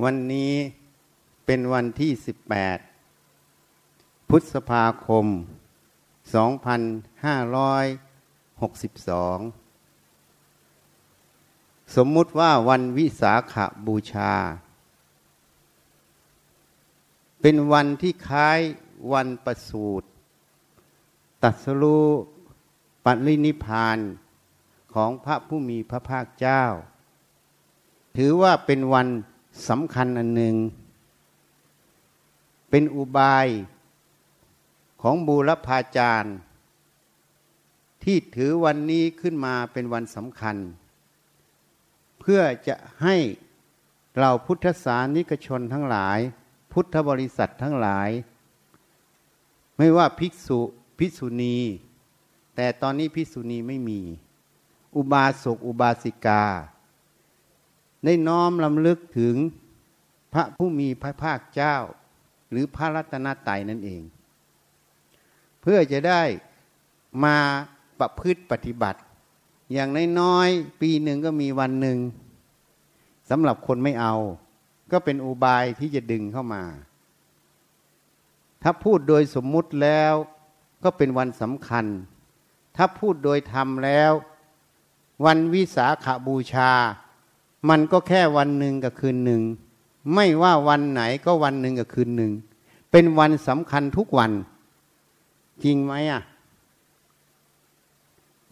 วันนี้เป็นวันที่ 18พุทธภาคม 2562 สมมุติว่าวันวิสาขบูชา เป็นวันที่คล้ายวันประสูติตัสรูปัรินิพานของพระผู้มีพระภาคเจ้า ถือว่าเป็นวัน สำคัญอันหนึ่ง เป็นอุบายของบูรพาจารย์ ที่ถือวันนี้ขึ้นมาเป็นวันสำคัญ เพื่อจะให้เราพุทธศาสนิกชนทั้งหลาย พุทธบริษัททั้งหลาย ไม่ว่าภิกษุภิกษุณี แต่ตอนนี้ภิกษุณีไม่มี อุบาสกอุบาสิกา ได้น้อมลำลึกถึงพระผู้มีพระภาคเจ้า หรือพระรัตนตรัยนั่นเอง เพื่อจะได้มาประพฤติปฏิบัติ อย่างน้อยๆปีหนึ่งก็มีวันหนึ่งสำหรับคนไม่เอา ก็เป็นอุบายที่จะดึงเข้ามา ถ้าพูดโดยสมมุติแล้วก็เป็นวันสำคัญ ถ้าพูดโดยธรรมแล้ว วันวิสาขาบูชา มันก็แค่วันหนึ่งกับคืนหนึ่ง ไม่ว่าวันไหนก็วันหนึ่งกับคืนหนึ่ง เป็นวันสำคัญทุกวัน จริงไหมอะ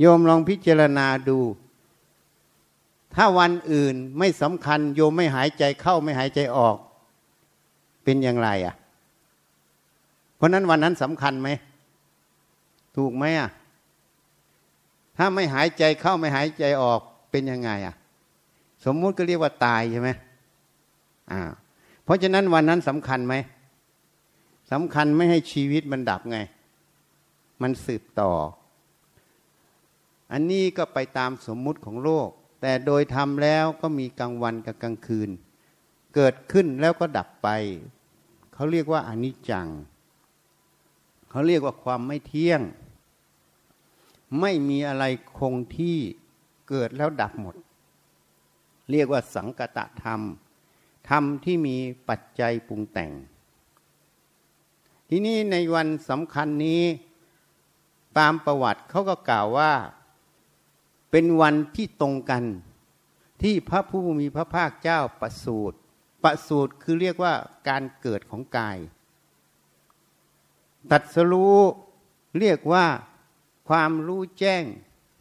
โยมลองพิจารณาดู ถ้าวันอื่นไม่สำคัญ โยมไม่หายใจเข้าไม่หายใจออก เป็นอย่างไรอะ เพราะนั้นวันนั้นสำคัญไหม ถูกไหมอะ ถ้าไม่หายใจเข้าไม่หายใจออกเป็นยังไงอะ สมมุติก็เรียกว่าตายใช่ไหมอ่า เพราะฉะนั้นวันนั้นสำคัญไหมสำคัญไม่ให้ชีวิตมันดับไง มันสืบต่อ อันนี้ก็ไปตามสมมุติของโลก แต่โดยทำแล้วก็มีกลางวันกับกลางคืน เกิดขึ้นแล้วก็ดับไป เขาเรียกว่าอนิจจัง เขาเรียกว่าความไม่เที่ยง ไม่มีอะไรคงที่เกิดแล้วดับหมด เรียกว่าสังกตะธรรม ธรรมที่มีปัจจัยปรุงแต่ง ทีนี้ในวันสำคัญนี้ตามประวัติเขาก็กล่าวว่า เป็นวันที่ตรงกัน ที่พระผู้มีพระภาคเจ้าประสูตรประสูตรคือเรียกว่าการเกิดของกาย ตัดสรู้เรียกว่าความรู้แจ้ง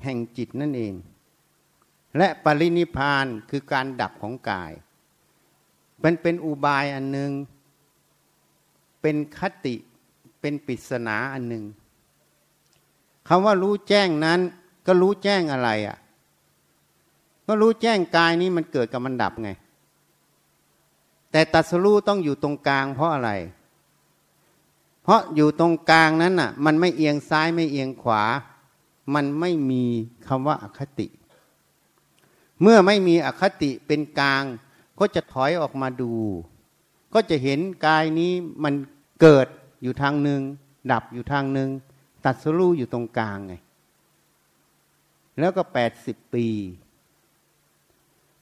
แห่งจิตนั่นเอง และปรินิพานคือการดับของกาย มันเป็นอุบายอันหนึ่งเป็นคติเป็นปริศนาอันหนึ่งคำว่ารู้แจ้งนั้นก็รู้แจ้งอะไรอะ่ะ ก็รู้แจ้งกายนี้มันเกิดกับมันดับไง แต่ตัสรู้ต้องอยู่ตรงกลางเพราะอะไร เพราะอยู่ตรงกลางนั้นน่ะ มันไม่เอียงซ้ายไม่เอียงขวา มันไม่มีคำว่าอคติ เมื่อไม่มีอคติเป็นกลาง ก็จะถอยออกมาดู ก็จะเห็นกายนี้มันเกิดอยู่ทางหนึ่ง ดับอยู่ทางหนึ่ง ตัดสรู้อยู่ตรงกลางไง แล้วก็แปดสิบปี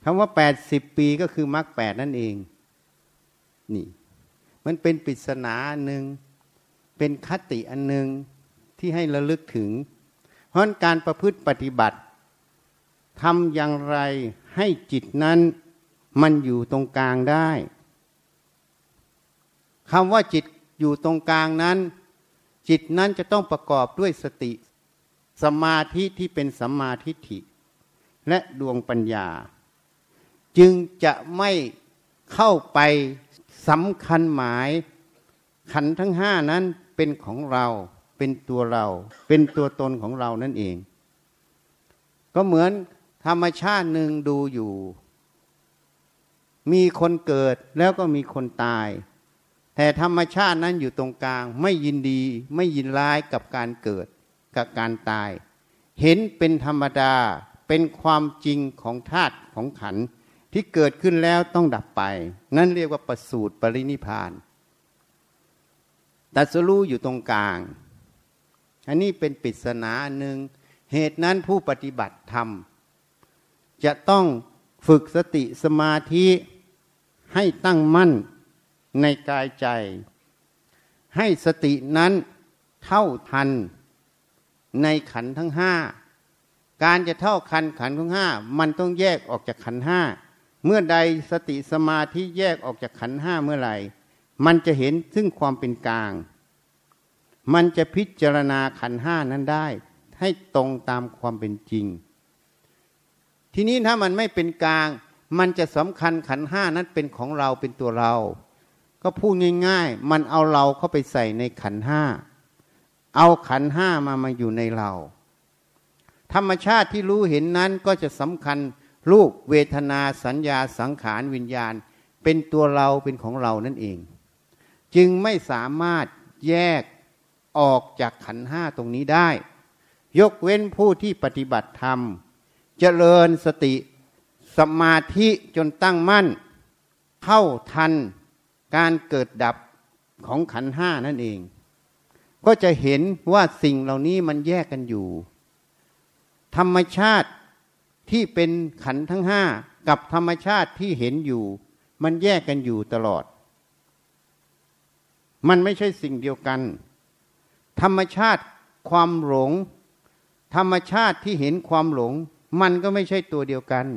คำว่าแปดสิบปีก็คือมรรคแปดนั่นเอง นี่ มันเป็นปริศนาอันหนึ่ง เป็นคติอันหนึ่งที่ให้ระลึกถึง เพราะการประพฤติปฏิบัติ ทำอย่างไรให้จิตนั้นมันอยู่ตรงกลางได้คำว่าจิตอยู่ตรงกลางนั้น จิตนั้นจะต้องประกอบด้วยสติ สมาธิที่เป็นสัมมาทิฏฐิ และดวงปัญญา จึงจะไม่เข้าไปสำคัญหมาย ขันทั้งห้านั้นเป็นของเราเป็นตัวเรา เป็นตัวตนของเรานั่นเอง ก็เหมือน ธรรมชาติหนึ่งดูอยู่ มีคนเกิดแล้วก็มีคนตาย แต่ธรรมชาตินั้นอยู่ตรงกลาง ไม่ยินดีไม่ยินร้ายกับการเกิดกับการตาย เห็นเป็นธรรมดาเป็นความจริงของธาตุของขันที่เกิดขึ้นแล้วต้องดับไป นั่นเรียกว่าประสูตรปรินิพานตัสรู้อยู่ตรงกลาง อันนี้เป็นปริศนาหนึ่งเหตุนั้นผู้ปฏิบัติธรรม จะต้องฝึกสติสมาธิให้ตั้งมั่นในกายใจ ให้สตินั้นเท่าทันในขันทั้งห้า การจะเท่าคันขันทั้งห้ามันต้องแยกออกจากขันห้า เมื่อใดสติสมาธิแยกออกจากขันห้าเมื่อไหร่ มันจะเห็นซึ่งความเป็นกลาง มันจะพิจารณาขันห้านั้นได้ ให้ตรงตามความเป็นจริง ทีนี้ถ้ามันไม่เป็นกลาง มันจะสำคัญขันห้านั้นเป็นของเราเป็นตัวเรา ก็พูดง่ายๆ มันเอาเราเข้าไปใส่ในขันห้า เอาขันห้ามามาอยู่ในเรา ธรรมชาติที่รู้เห็นนั้นก็จะสำคัญรูปเวทนาสัญญาสังขารวิญญาณ เป็นตัวเราเป็นของเรานั่นเอง จึงไม่สามารถแยกออกจากขันห้าตรงนี้ได้ ยกเว้นผู้ที่ปฏิบัติธรรม เจริญสติ สมาธิจนตั้งมั่น เข้าทันการเกิดดับของขันห้านั่นเอง ก็จะเห็นว่าสิ่งเหล่านี้มันแยกกันอยู่ ธรรมชาติที่เป็นขันทั้งห้ากับธรรมชาติที่เห็นอยู่ มันแยกกันอยู่ตลอด มันไม่ใช่สิ่งเดียวกัน ธรรมชาติความหลง ธรรมชาติที่เห็นความหลง มันก็ไม่ใช่ตัวเดียวกัน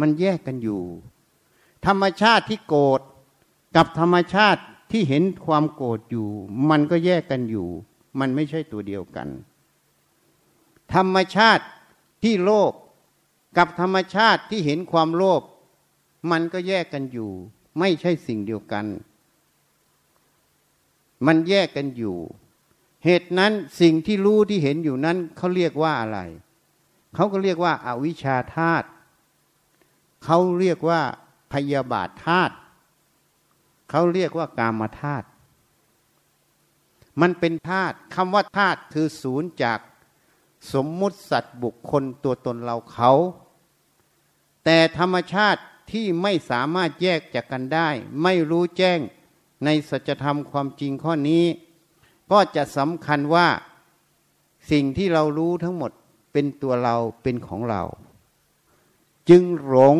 มันแยกกันอยู่ ธรรมชาติที่โกรธกับธรรมชาติที่เห็นความโกรธอยู่ มันก็แยกกันอยู่ มันไม่ใช่ตัวเดียวกัน ธรรมชาติที่โลภกับธรรมชาติที่เห็นความโลภมันก็แยกกันอยู่ ไม่ใช่สิ่งเดียวกัน มันแยกกันอยู่ เหตุนั้นสิ่งที่รู้ที่เห็นอยู่นั้นเขาเรียกว่าอะไร เขาก็เรียกว่าอาวิชชาธาตุเขาเรียกว่าพยาบาทธาตุเขาเรียกว่ากามธาตุมันเป็นธาตุคำว่าธาตุคือศูนย์จากสมมุติสัตว์บุคคลตัวตนเราเขา แต่ธรรมชาติที่ไม่สามารถแยกจากกันได้ ไม่รู้แจ้งในสัจธรรมความจริงข้อนี้ ก็จะสำคัญว่าสิ่งที่เรารู้ทั้งหมด เป็นตัวเราเป็นของเรา จึงหลง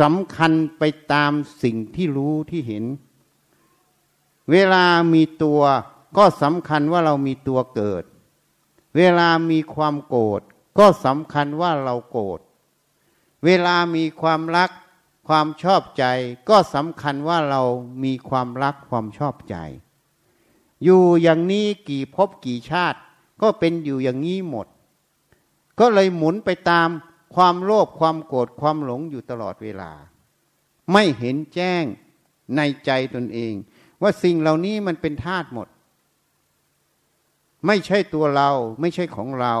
สำคัญไปตามสิ่งที่รู้ที่เห็น เวลามีตัวก็สำคัญว่าเรามีตัวเกิด เวลามีความโกรธก็สำคัญว่าเราโกรธ เวลามีความรัก ความชอบใจ ก็สำคัญว่าเรามีความรักความชอบใจ อยู่อย่างนี้กี่ภพกี่ชาติ ก็เป็นอยู่อย่างนี้หมด ก็เลยหมุนไปตามความโลภความโกรธความหลงอยู่ตลอดเวลา ไม่เห็นแจ้งในใจตนเอง ว่าสิ่งเหล่านี้มันเป็นธาตุหมด ไม่ใช่ตัวเราไม่ใช่ของเรา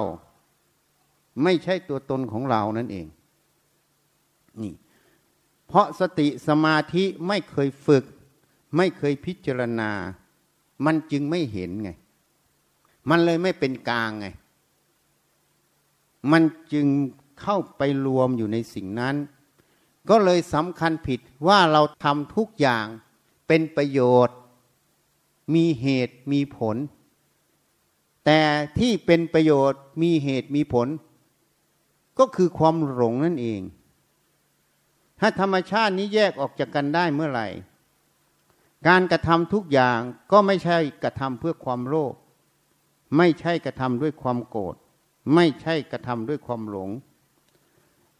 ไม่ใช่ตัวตนของเรานั่นเอง นี่ เพราะสติสมาธิไม่เคยฝึก ไม่เคยพิจารณา มันจึงไม่เห็นไง มันเลยไม่เป็นกลางไง มันจึงเข้าไปรวมอยู่ในสิ่งนั้น ก็เลยสำคัญผิดว่าเราทำทุกอย่างเป็นประโยชน์ มีเหตุมีผล แต่ที่เป็นประโยชน์มีเหตุมีผล ก็คือความหลงนั่นเอง ถ้าธรรมชาตินี้แยกออกจากกันได้เมื่อไหร่ การกระทำทุกอย่างก็ไม่ใช่กระทำเพื่อความโลภไม่ใช่กระทำด้วยความโกรธ ไม่ใช่กระทำด้วยความหลง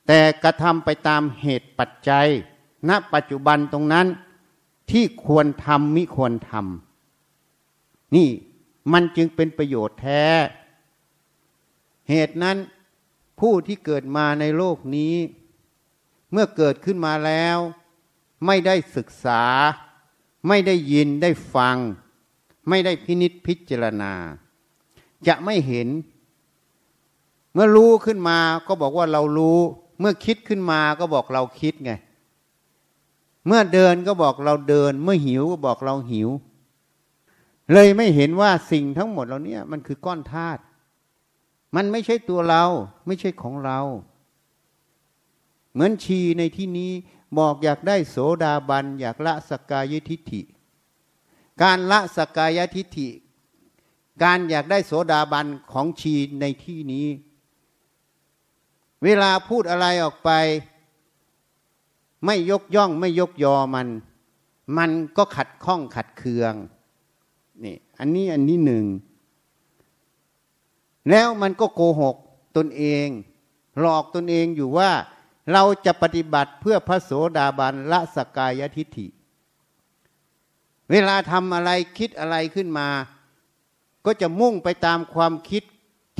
แต่กระทำไปตามเหตุปัจจัย ณ ปัจจุบันตรงนั้นที่ควรทำมิควรทำนี่มันจึงเป็นประโยชน์แท้ เหตุนั้นผู้ที่เกิดมาในโลกนี้ เมื่อเกิดขึ้นมาแล้ว ไม่ได้ศึกษา ไม่ได้ยินได้ฟัง ไม่ได้พินิษพิจารณา จะไม่เห็น เมื่อรู้ขึ้นมาก็บอกว่าเรารู้ เมื่อคิดขึ้นมาก็บอกเราคิดไง เมื่อเดินก็บอกเราเดิน เมื่อหิวก็บอกเราหิว เลยไม่เห็นว่าสิ่งทั้งหมดเราเนี่ยมันคือก้อนธาตุมันไม่ใช่ตัวเรา ไม่ใช่ของเรา เหมือนชีในที่นี้บอกอยากได้โสดาบัน อยากละสกายทิฏฐิ การละสกายทิฏฐิ การอยากได้โสดาบันของชีในที่นี้ เวลาพูดอะไรออกไป ไม่ยกย่องไม่ยกยอมัน มันก็ขัดข้องขัดเคืองนี่อันนี้อันนี้หนึ่ง แล้วมันก็โกหกตนเอง หลอกตนเองอยู่ว่า เราจะปฏิบัติเพื่อพระโสดาบันละสกายทิฐิ เวลาทำอะไรคิดอะไรขึ้นมา ก็จะมุ่งไปตามความคิด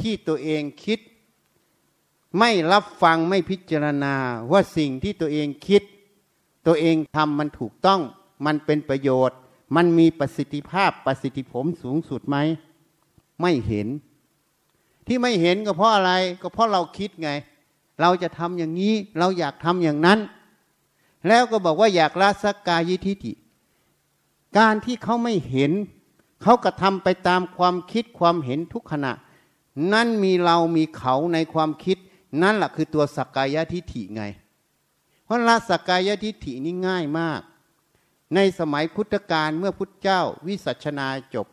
ที่ตัวเองคิด ไม่รับฟังไม่พิจารณาว่าสิ่งที่ตัวเองคิด ตัวเองทำมันถูกต้อง มันเป็นประโยชน์ มันมีประสิทธิภาพประสิทธิผลสูงสุดไหม ไม่เห็น ที่ไม่เห็นก็เพราะอะไรก็เพราะเราคิดไง เราจะทำอย่างนี้เราอยากทำอย่างนั้น แล้วก็บอกว่าอยากละสักกายทิฐิการที่เขาไม่เห็น เขากระทำไปตามความคิดความเห็นทุกขณะ นั่นมีเรามีเขาในความคิด นั่นแหละคือตัวสักกายทิฏฐิไง เพราะละสักกายทิฏฐินี่ง่ายมาก ในสมัยพุทธกาลเมื่อพุทธเจ้าวิสัชนาจบ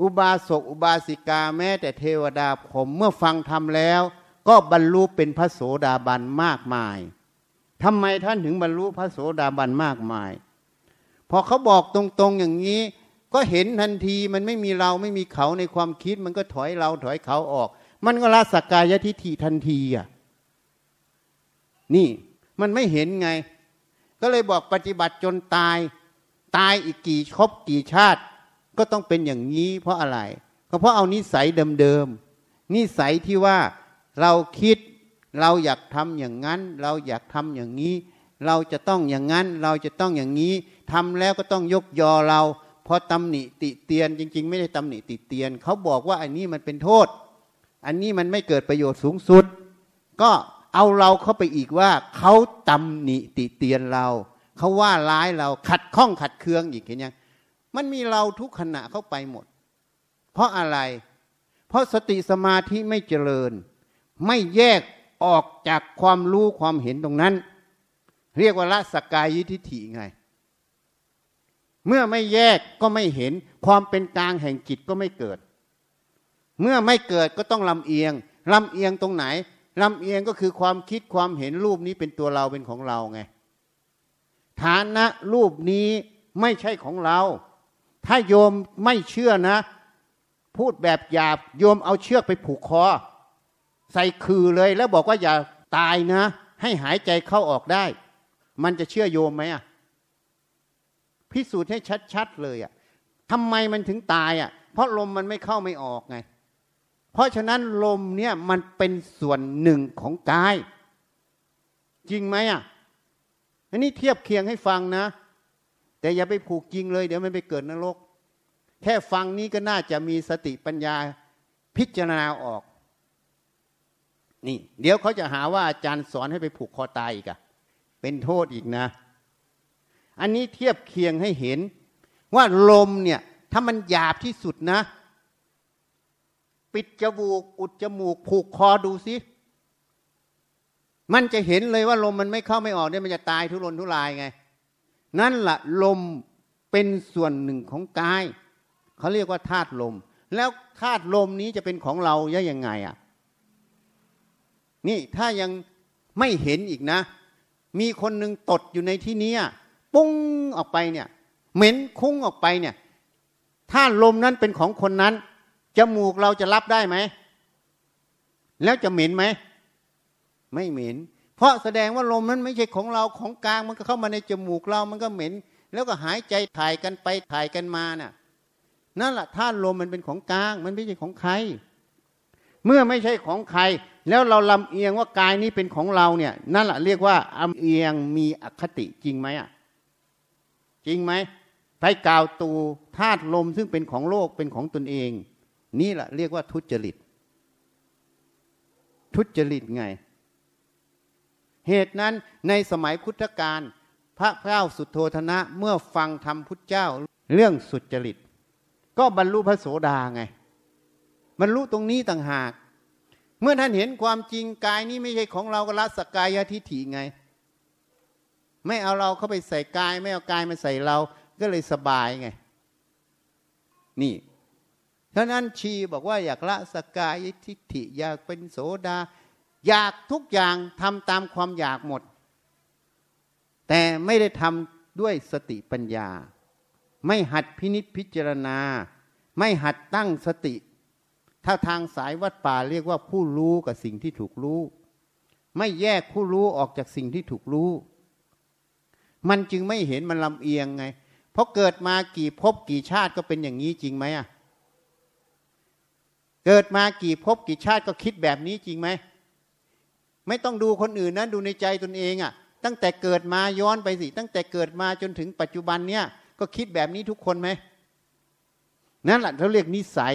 อุบาสกอุบาสิกาแม้แต่เทวดาผมเมื่อฟังธรรมแล้ว ก็บรรลุเป็นพระโสดาบันมากมายทำไมท่านถึงบรรลุพระโสดาบันมากมาย พอเขาบอกตรงๆอย่างนี้ ก็เห็นทันทีมันไม่มีเราไม่มีเขาในความคิด มันก็ถอยเราถอยเขาออก มันก็ละสักกายทิฏฐิทันทีอะนี่มันไม่เห็นไง ก็เลยบอกปฏิบัติจนตาย ตายอีกกี่ครบกี่ชาติ ก็ต้องเป็นอย่างนี้เพราะอะไร ก็เพราะเอานิสัยเดิมๆนิสัยที่ว่าเราคิดเราอยากทำอย่างนั้น เราอยากทำอย่างนี้ เราจะต้องอย่างนั้น เราจะต้องอย่างนี้ทำแล้วก็ต้องยกยอเราพอตำหนิติเตียนจริง ๆ ไม่ได้ตำหนิติเตียน เขาบอกว่าอันนี้มันเป็นโทษ อันนี้มันไม่เกิดประโยชน์สูงสุด ก็เอาเราเข้าไปอีกว่าเขาตำหนิติเตียนเรา เขาว่าร้ายเราขัดข้องขัดเคืองอีกเห็นยังมันมีเราทุกขณะเข้าไปหมด เพราะอะไร เพราะสติสมาธิไม่เจริญ ไม่แยกออกจากความรู้ความเห็นตรงนั้น เรียกว่าละสกายยิทิฐิไง เมื่อไม่แยกก็ไม่เห็นความเป็นกลางแห่งจิตก็ไม่เกิด เมื่อไม่เกิดก็ต้องลำเอียงลำเอียงตรงไหนลำเอียงก็คือความคิดความเห็นรูปนี้เป็นตัวเราเป็นของเราไงฐานะรูปนี้ไม่ใช่ของเรา ถ้าโยมไม่เชื่อนะ พูดแบบหยาบโยมเอาเชือกไปผูกคอ ใส่คือเลยแล้วบอกว่าอย่าตายนะ ให้หายใจเข้าออกได้ มันจะเชื่อโยมไหมอะพิสูจน์ให้ชัดๆเลยอะทำไมมันถึงตายอะ เพราะลมมันไม่เข้าไม่ออกไง เพราะฉะนั้นลมเนี่ยมันเป็นส่วนหนึ่งของกาย จริงไหมอะอันนี้เทียบเคียงให้ฟังนะ แต่อย่าไปผูกจริงเลย เดี๋ยวมันไปเกิดนรก แค่ฟังนี้ก็น่าจะมีสติปัญญาพิจารณาออก นี่ เดี๋ยวเขาจะหาว่าอาจารย์สอนให้ไปผูกคอตายอีกอะเป็นโทษอีกนะ อันนี้เทียบเคียงให้เห็น ว่าลมเนี่ย ถ้ามันหยาบที่สุดนะ ปิดจมูก อุดจมูก ผูกคอดูสิ มันจะเห็นเลยว่าลมมันไม่เข้าไม่ออกเนี่ยมันจะตายทุรนทุรายไง นั่นละ่ะลมเป็นส่วนหนึ่งของกาย เขาเรียกว่าธาตุลม แล้วธาตุลมนี้จะเป็นของเราย่ยังไงอะ่ะ นี่ถ้ายังไม่เห็นอีกนะ มีคนหนึ่งตดอยู่ในที่นี้ปุ้งออกไปเนี่ย เหม็นคุ้งออกไปเนี่ยถ้าลมนั้นเป็นของคนนั้น จมูกเราจะรับได้ไหม แล้วจะเหม็นไหม ไม่เหม็น เพราะแสดงว่าลมนั้นไม่ใช่ของเราของกลางมันก็เข้ามาในจมูกเรามันก็เหม็น แล้วก็หายใจถ่ายกันไปถ่ายกันมาน่ะ นั่นแหละถ้าลมมันเป็นของกลาง มันไม่ใช่ของใคร เมื่อไม่ใช่ของใคร แล้วเราลำเอียงว่ากายนี้เป็นของเราเนี่ย นั่นแหละเรียกว่าลำเอียงมีอคติจริงไหมอะ จริงไหมไปกล่าวตูธาตุลมซึ่งเป็นของโลกเป็นของตนเอง นี่แหละเรียกว่าทุจริต ทุจริตไง เหตุนั้นในสมัยพุทธกาลพระเจ้าสุโธธนะเมื่อฟังธรรมพุทธเจ้าเรื่องสุจริต ก็บรรลุพระโสดาไง บรรลุตรงนี้ต่างหาก เมื่อท่านเห็นความจริงกายนี้ไม่ใช่ของเราก็ละสกายทิฐิไง ไม่เอาเราเข้าไปใส่กาย ไม่เอากายมาใส่เราก็เลยสบายไง นี่ ฉะนั้นชีบอกว่าอยากละสกายทิฏฐิอยากเป็นโสดา อยากทุกอย่างทำตามความอยากหมด แต่ไม่ได้ทำด้วยสติปัญญา ไม่หัดพินิษพิจารณา ไม่หัดตั้งสติ ถ้าทางสายวัดป่าเรียกว่าผู้รู้กับสิ่งที่ถูกรู้ ไม่แยกผู้รู้ออกจากสิ่งที่ถูกรู้ มันจึงไม่เห็นมันลำเอียงไงเพราะเกิดมากี่ภพกี่ชาติก็เป็นอย่างนี้จริงไหมอะ เกิดมากี่ภพกี่ชาติก็คิดแบบนี้จริงไหม ไม่ต้องดูคนอื่นนะดูในใจตนเองอะ ตั้งแต่เกิดมาย้อนไปสิ ตั้งแต่เกิดมาจนถึงปัจจุบันเนี้ยก็คิดแบบนี้ทุกคนไหมนั่นแหละเขาเรียกนิสัย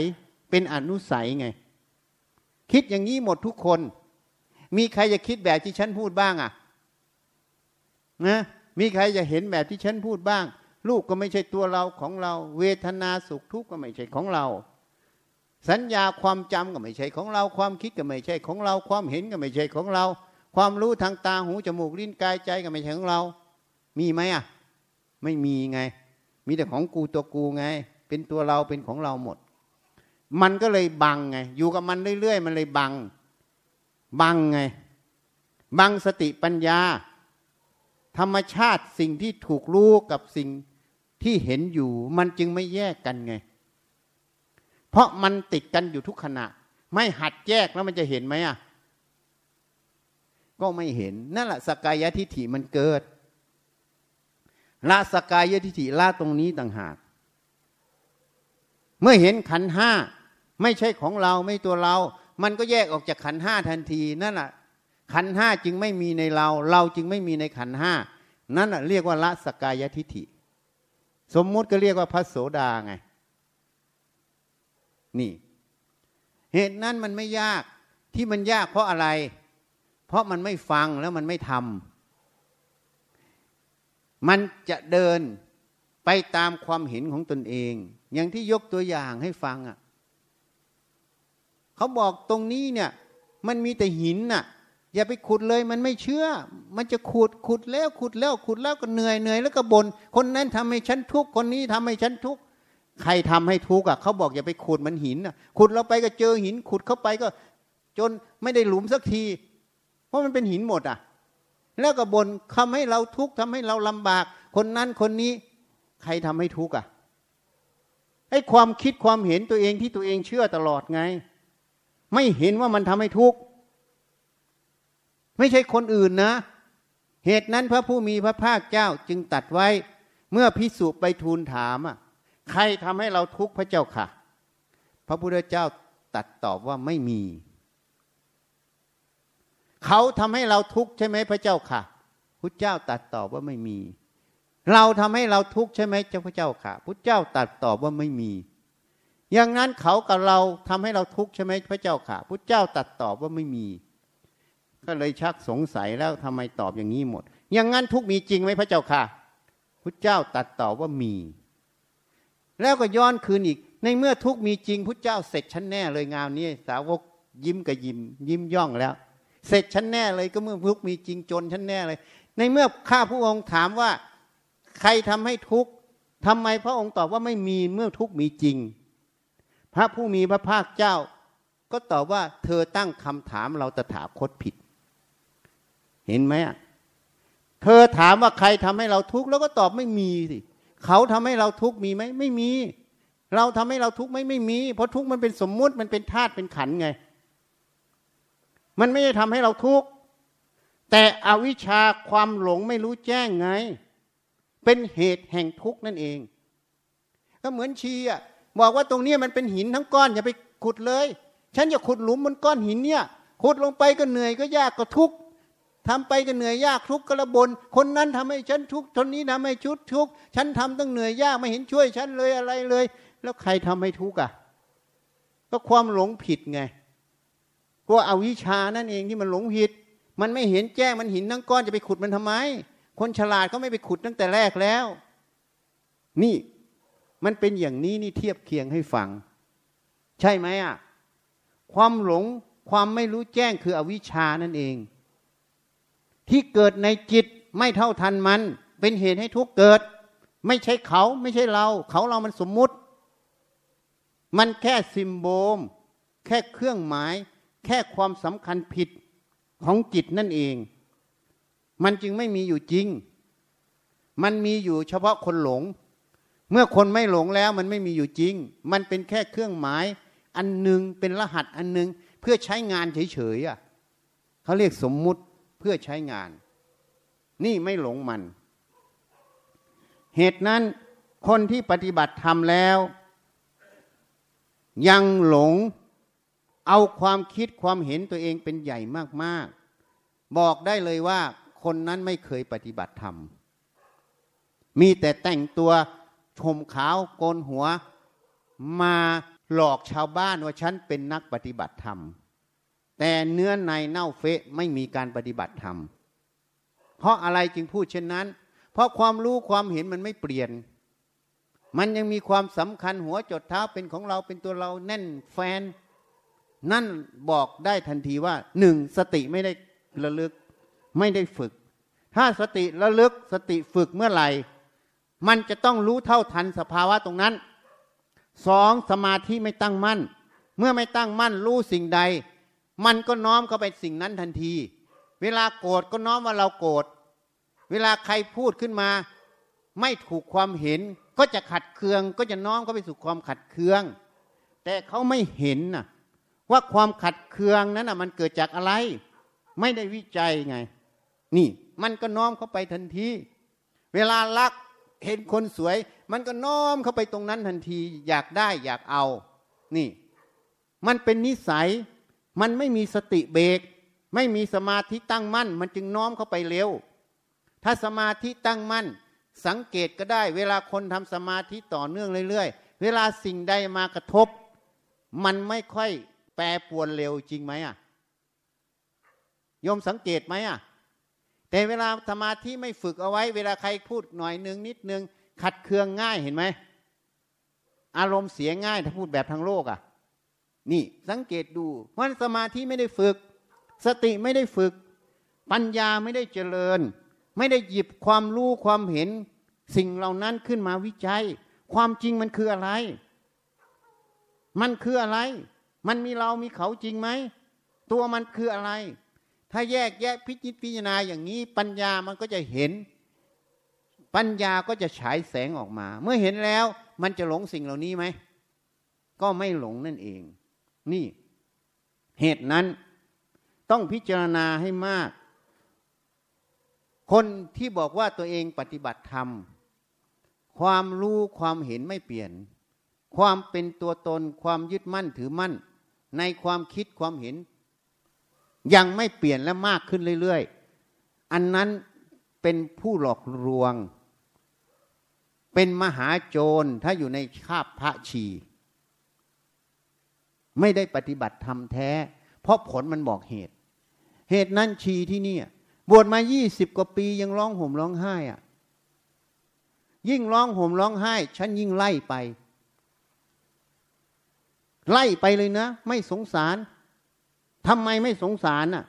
เป็นอนุสัยไง คิดอย่างนี้หมดทุกคน มีใครจะคิดแบบที่ฉันพูดบ้างอะนะมีใครจะเห็นแบบที่ฉันพูดบ้าง ลูกก็ไม่ใช่ตัวเราของเรา เวทนาสุขทุกข์ก็ไม่ใช่ของเรา สัญญาความจำก็ไม่ใช่ของเรา ความคิดก็ไม่ใช่ของเรา ความเห็นก็ไม่ใช่ของเรา ความรู้ทางตาหูจมูกลิ้นกายใจก็ไม่ใช่ของเรา มีไหมอะ ไม่มีไง มีแต่ของกูตัวกูไง เป็นตัวเราเป็นของเราหมด มันก็เลยบังไง อยู่กับมันเรื่อยๆ มันเลยบัง บังไง บังสติปัญญา ธรรมชาติสิ่งที่ถูกรู้กับสิ่งที่เห็นอยู่ มันจึงไม่แยกกันไง เพราะมันติดกันอยู่ทุกขณะ ไม่หัดแยกแล้วมันจะเห็นไหมอะก็ไม่เห็นนั่นแหละสกายทิฏฐิมันเกิดละสกายทิฏฐิละตรงนี้ต่างหาก เมื่อเห็นขันห้าไม่ใช่ของเราไม่ตัวเรา มันก็แยกออกจากขันห้าทันทีนั่นแหละขันห้าจึงไม่มีในเรา เราจึงไม่มีในขันห้านั่นแหะเรียกว่าละสกายทิฏฐิ สมมุติก็เรียกว่าพระโสดาไง นี่ เหตุนั้นมันไม่ยากที่มันยากเพราะอะไร เพราะมันไม่ฟังแล้วมันไม่ทำมันจะเดินไปตามความเห็นของตนเอง อย่างที่ยกตัวอย่างให้ฟังอะเขาบอกตรงนี้เนี่ย มันมีแต่หินน่ะ อย่าไปขุดเลยมันไม่เชื่อ มันจะขุดขุดแล้วขุดแล้วขุดแล้วก็เหนื่อยเหนื่อยแล้วก็บน่นคนนั้นทำให้ฉันทุกข์คนนี้ทำให้ฉันทุกข์ ใครทำให้ทุกข์อะเขาบอกอย่าไปขุดมันหินอะขุดเราไปก็เจอหิน ขุดเข้าไปก็ จนไม่ได้หลุมสักที เพราะมันเป็นหินหมดอะ แล้วก็บน่นทำให้เราทุกข์ทำให้เราลำบาก คนนั้นคนนี้ ใครทำให้ทุกข์อะไอ้ความคิดความเห็นตัวเองที่ตัวเองเชื่อตลอดไง ไม่เห็นว่ามันทำให้ทุกข์ไม่ใช่คนอื่นนะ เหตุนั้นพระผู้มีพระภาคเจ้าจึงตัดไว้ เมื่อพิสุไปทูลถามอะ ใครทำให้เราทุกข์พระเจ้าค่ะ พระพุทธเจ้าตัดตอบว่าไม่มี เขาทำให้เราทุกข์ใช่ไหมพระเจ้าค่ะพุทธเจ้าตัดตอบว่าไม่มี เราทำให้เราทุกข์ใช่ไหมเจ้าพระเจ้าค่ะพุทธเจ้าตัดตอบว่าไม่มี อย่างนั้นเขากับเราทำให้เราทุกข์ใช่ไหมพระเจ้าค่ะพุทธเจ้าตัดตอบว่าไม่มี ก็เลยชักสงสัยแล้วทำไมตอบอย่างนี้หมด อย่างนั้นทุกมีจริงไหมพระเจ้าค่ะพุทธเจ้าตัดตอบว่ามี แล้วก็ย้อนคืนอีก ในเมื่อทุกมีจริงพุทธเจ้าเสร็จชั้นแน่เลยงานนี้สาวกยิ้มกับยิ้มยิ้มย่องแล้ว เสร็จชั้นแน่เลยก็เมื่อทุกมีจริงจนชั้นแน่เลย ในเมื่อข้าพระองค์ถามว่าใครทำให้ทุกข์ทำไมพระองค์ตอบว่าไม่มีเมื่อทุกมีจริง พระผู้มีพระภาคเจ้า ก็ตอบว่าเธอตั้งคำถามเราตถาคตผิด เห็นไหมอะเธอถามว่าใครทำให้เราทุกข์แล้วก็ตอบไม่มีสิ เขาทำให้เราทุกข์มีไหมไม่มี เราทำให้เราทุกข์ไม่ไม่มี เพราะทุกข์มันเป็นสมมุติมันเป็นธาตุเป็นขันไง มันไม่ได้ทำให้เราทุกข์แต่อวิชชาความหลงไม่รู้แจ้งไง เป็นเหตุแห่งทุกข์นั่นเอง ก็เหมือนชีอะบอกว่าตรงนี้มันเป็นหินทั้งก้อนอย่าไปขุดเลย ฉันอย่าขุดหลุมบนก้อนหินเนี่ยขุดลงไปก็เหนื่อยก็ยากก็ทุกข์ ทำไปก็เหนื่อยยากทุกข์กระบน คนนั้นทำให้ฉันทุกข์คนนี้ทำให้ชุดทุกข์ฉันทำต้องเหนื่อยยากไม่เห็นช่วยฉันเลยอะไรเลย แล้วใครทำให้ทุกข์อะ ก็ความหลงผิดไงก็เอาวิชานั่นเองที่มันหลงผิด มันไม่เห็นแจ้งมันหินทั้งก้อนจะไปขุดมันทำไม คนฉลาดก็ไม่ไปขุดตั้งแต่แรกแล้ว นี่มันเป็นอย่างนี้นี่เทียบเคียงให้ฟัง ใช่ไหมอะ ความหลงความไม่รู้แจ้งคืออวิชานั่นเอง ที่เกิดในจิตไม่เท่าทันมัน เป็นเหตุให้ทุกเกิด ไม่ใช่เขาไม่ใช่เรา เขาเรามันสมมุติ มันแค่ซิมโบม แค่เครื่องหมาย แค่ความสำคัญผิดของจิตนั่นเอง มันจึงไม่มีอยู่จริง มันมีอยู่เฉพาะคนหลง เมื่อคนไม่หลงแล้วมันไม่มีอยู่จริง มันเป็นแค่เครื่องหมาย อันหนึ่งเป็นรหัสอันหนึ่งเพื่อใช้งานเฉยๆอะเขาเรียกสมมุติ พื่อใช้งาน นี่ไม่หลงมัน เหตุนั้นคนที่ปฏิบัติธรรมแล้ว ยังหลงเอาความคิดความเห็นตัวเองเป็นใหญ่มาก ๆ บอกได้เลยว่าคนนั้นไม่เคยปฏิบัติธรรม มีแต่แต่งตัวชมขาวโกนหัวมาหลอกชาวบ้านว่าฉันเป็นนักปฏิบัติธรรม แต่เนื้อในเน่าเฟะไม่มีการปฏิบัติธรรม เพราะอะไรจึงพูดเช่นนั้น เพราะความรู้ความเห็นมันไม่เปลี่ยน มันยังมีความสำคัญหัวจดเท้าเป็นของเราเป็นตัวเราแน่นแฟน นั่นบอกได้ทันทีว่าหนึ่งสติไม่ได้ระลึกไม่ได้ฝึก ถ้าสติระลึกสติฝึกเมื่อไหร่ มันจะต้องรู้เท่าทันสภาวะตรงนั้นสองสมาธิไม่ตั้งมั่น เมื่อไม่ตั้งมั่นรู้สิ่งใด มันก็น้อมเข้าไปสิ่งนั้นทันที เวลาโกรธก็น้อมว่าเราโกรธเวลาใครพูดขึ้นมา ไม่ถูกความเห็น ก็จะขัดเคือง ก็จะน้อมเข้าไปสู่ความขัดเคือง แต่เขาไม่เห็นน่ะ ว่าความขัดเคืองนั้นน่ะ มันเกิดจากอะไร ไม่ได้วิจัยไง นี่ มันก็น้อมเข้าไปทันที เวลารักเห็นคนสวย มันก็น้อมเข้าไปตรงนั้นทันที อยากได้อยากเอา นี่ มันเป็นนิสัย มันไม่มีสติเบรกไม่มีสมาธิตั้งมั่น มันจึงน้อมเข้าไปเร็ว ถ้าสมาธิตั้งมั่น สังเกตก็ได้ เวลาคนทำสมาธิต่อเนื่องเรื่อย ๆ เวลาสิ่งใดมากระทบ มันไม่ค่อยแปรปวนเร็วจริงไหมอะยมสังเกตไหมอะ แต่เวลาสมาธิไม่ฝึกเอาไว้ เวลาใครพูดหน่อยนึงนิดนึงขัดเคืองง่ายเห็นไหมอารมณ์เสียง่ายถ้าพูดแบบทางโลกอะ นี่สังเกตดูว่าสมาธิไม่ได้ฝึก สติไม่ได้ฝึก ปัญญาไม่ได้เจริญ ไม่ได้หยิบความรู้ความเห็น สิ่งเหล่านั้นขึ้นมาวิจัย ความจริงมันคืออะไร มันคืออะไร มันมีเรามีเขาจริงไหม ตัวมันคืออะไร ถ้าแยกแยะพิจิตพิจารณาอย่างนี้ ปัญญามันก็จะเห็น ปัญญาก็จะฉายแสงออกมา เมื่อเห็นแล้วมันจะหลงสิ่งเหล่านี้ไหมก็ไม่หลงนั่นเอง นี่เหตุนั้นต้องพิจารณาให้มาก คนที่บอกว่าตัวเองปฏิบัติธรรม ความรู้ความเห็นไม่เปลี่ยน ความเป็นตัวตนความยึดมั่นถือมั่น ในความคิดความเห็น ยังไม่เปลี่ยนและมากขึ้นเรื่อยๆ อันนั้นเป็นผู้หลอกลวง เป็นมหาโจรถ้าอยู่ในคาบพระชี ไม่ได้ปฏิบัติธรรมแท้ เพราะผลมันบอกเหตุ เหตุนั้นชีที่นี่บวชมายี่สิบกว่าปียังร้องห่มร้องไห้อะยิ่งร้องห่มร้องไห้ ฉันยิ่งไล่ไป ไล่ไปเลยนะ ไม่สงสารทำไมไม่สงสารน่ะ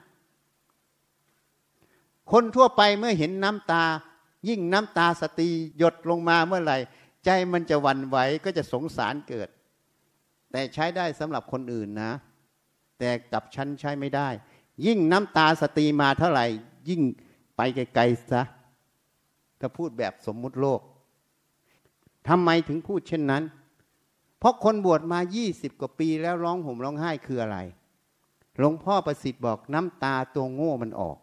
คนทั่วไปเมื่อเห็นน้ำตา ยิ่งน้ำตาสตีหยดลงมาเมื่อไหร่ ใจมันจะวันไหวก็จะสงสารเกิด แต่ใช้ได้สำหรับคนอื่นนะ แต่กับฉันใช้ไม่ได้ ยิ่งน้ำตาสตีมาเท่าไหร่ ยิ่งไปไกลๆซะถ้าพูดแบบสมมุติโลกทำไมถึงพูดเช่นนั้น เพราะคนบวชมายี่สิบกว่าปีแล้วร้องห่มร้องไห้คืออะไร หลวงพ่อประสิทธิ์บอกน้ำตาตัวโง่มันออก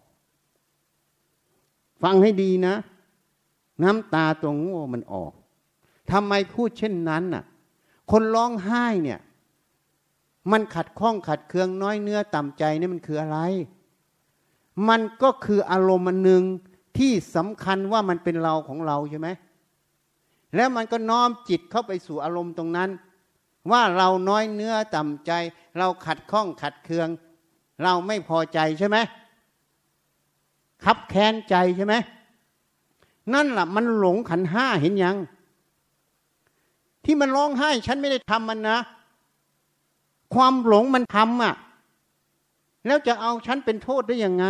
ฟังให้ดีนะ น้ำตาตัวโง่มันออกทำไมพูดเช่นนั้นน่ะ คนร้องไห้เนี่ย มันขัดข้องขัดเคืองน้อยเนื้อต่ำใจนี่มันคืออะไร มันก็คืออารมณ์มันหนึ่งที่สำคัญว่ามันเป็นเราของเราใช่ไหมแล้วมันก็น้อมจิตเข้าไปสู่อารมณ์ตรงนั้น ว่าเราน้อยเนื้อต่ำใจ เราขัดข้องขัดเคือง เราไม่พอใจใช่ไหมขับแค้นใจใช่ไหมนั่นแหละมันหลงขันห้าเห็นยัง ที่มันร้องไห้ ฉันไม่ได้ทำมันนะ ความหลงมันทำอะ แล้วจะเอาฉันเป็นโทษได้ยังไง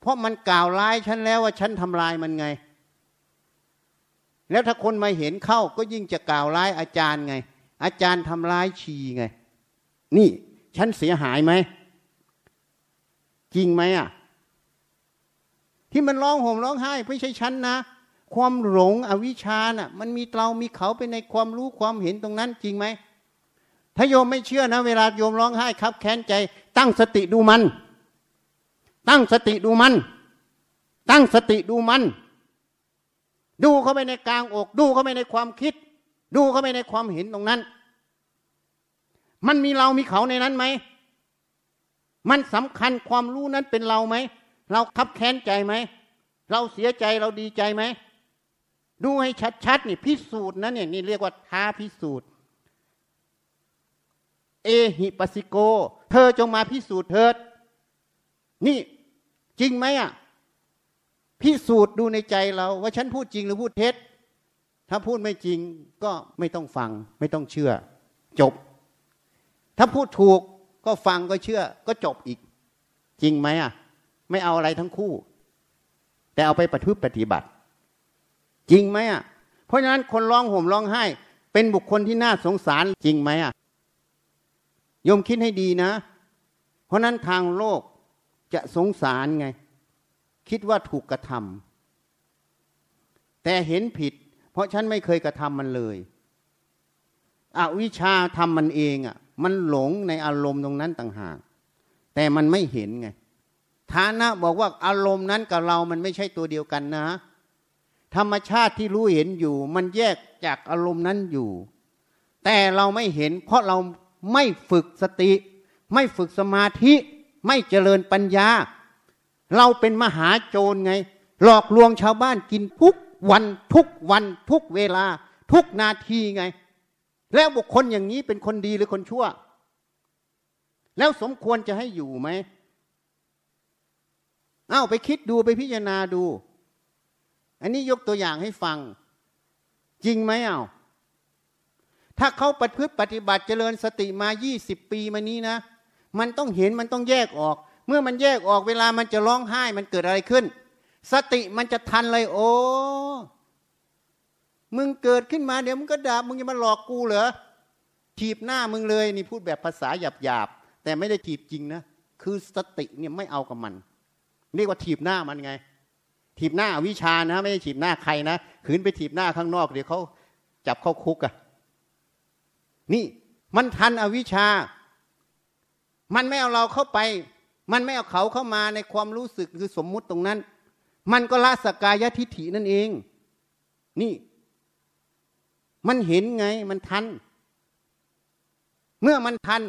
เพราะมันกล่าวร้ายฉันแล้วว่าฉันทำลายมันไง แล้วถ้าคนมาเห็นเข้าก็ยิ่งจะกล่าวร้ายอาจารย์ไง อาจารย์ทำร้ายชีไง นี่ฉันเสียหายไหมจริงไหมอะ ที่ที่มันร้องห่มร้องไห้ไม่ใช่ฉันนะ ความหลงอวิชชาน่ะ มันมีเรามีเขาไปในความรู้ความเห็นตรงนั้นจริงไหมถ้าโยมไม่เชื่อนะ เวลาโยมร้องไห้ครับ แค้นใจ ตั้งสติดูมัน ตั้งสติดูมัน ตั้งสติดูมัน ดูเข้าไปในกลางอก ดูเข้าไปในความคิด ดูเข้าไปในความเห็นตรงนั้น มันมีเรามีเขาในนั้นไหมมันสำคัญความรู้นั้นเป็นเราไหม เราคับแค้นใจไหม เราเสียใจเราดีใจไหม ดูให้ชัดๆนี่พิสูจน์นะเนี่ยนี่เรียกว่าท้าพิสูจน์ เอหิปัสิโก เธอจงมาพิสูจน์เถิด นี่จริงไหมอะ พิสูจน์ดูในใจเรา ว่าฉันพูดจริงหรือพูดเท็จ ถ้าพูดไม่จริงก็ไม่ต้องฟัง ไม่ต้องเชื่อ จบ ถ้าพูดถูกก็ฟังก็เชื่อ ก็จบอีก จริงไหมอะ ไม่เอาอะไรทั้งคู่ แต่เอาไปปฏิบัติปฏิบัติ จริงไหมอะเพราะฉะนั้นคนร้องห่มร้องไห้ เป็นบุคคลที่น่าสงสารจริงไหมอะยมคิดให้ดีนะ เพราะนั้นทางโลกจะสงสารไง คิดว่าถูกกระทำแต่เห็นผิด เพราะฉันไม่เคยกระทำมันเลยอวิชาทำมันเองอะ มันหลงในอารมณ์ตรงนั้นต่างหากแต่มันไม่เห็นไง ฐานะบอกว่าอารมณ์นั้นกับเรามันไม่ใช่ตัวเดียวกันนะ ธรรมชาติที่รู้เห็นอยู่ มันแยกจากอารมณ์นั้นอยู่ แต่เราไม่เห็น เพราะเราไม่ฝึกสติ ไม่ฝึกสมาธิไม่เจริญปัญญา เราเป็นมหาโจรไง หลอกลวงชาวบ้านกินทุกวันทุกวันทุกเวลา ทุกนาทีไง แล้วบุคคลอย่างนี้เป็นคนดีหรือคนชั่ว แล้วสมควรจะให้อยู่ไหมเอาไปคิดดูไปพิจารณาดู อันนี้ยกตัวอย่างให้ฟัง จริงไหมเอาถ้าเขาปฏิพฤติปฏิบัติเจริญสติมา20ปีมานี้นะ มันต้องเห็นมันต้องแยกออก เมื่อมันแยกออกเวลามันจะร้องไห้มันเกิดอะไรขึ้น สติมันจะทันเลย โอ้ มึงเกิดขึ้นมาเดี๋ยวมึงก็ด่ามึงจะมาหลอกกูเหรอถีบหน้ามึงเลย นี่พูดแบบภาษาหยาบๆแต่ไม่ได้ถีบจริงนะ คือสติเนี่ยไม่เอากับมัน เรียกว่าถีบหน้ามันไง ถีบหน้าวิชานะ ไม่ได้ถีบหน้าใครนะขืนไปถีบหน้าข้างนอกเดี๋ยวเขาจับเข้าคุกอะนี่มันทันอวิชา มันไม่เอาเราเข้าไป มันไม่เอาเขาเข้ามาในความรู้สึกคือสมมุติตรงนั้น มันก็ละสกายทิฐินั่นเอง นี่ มันเห็นไงมันทัน เมื่อมันทัน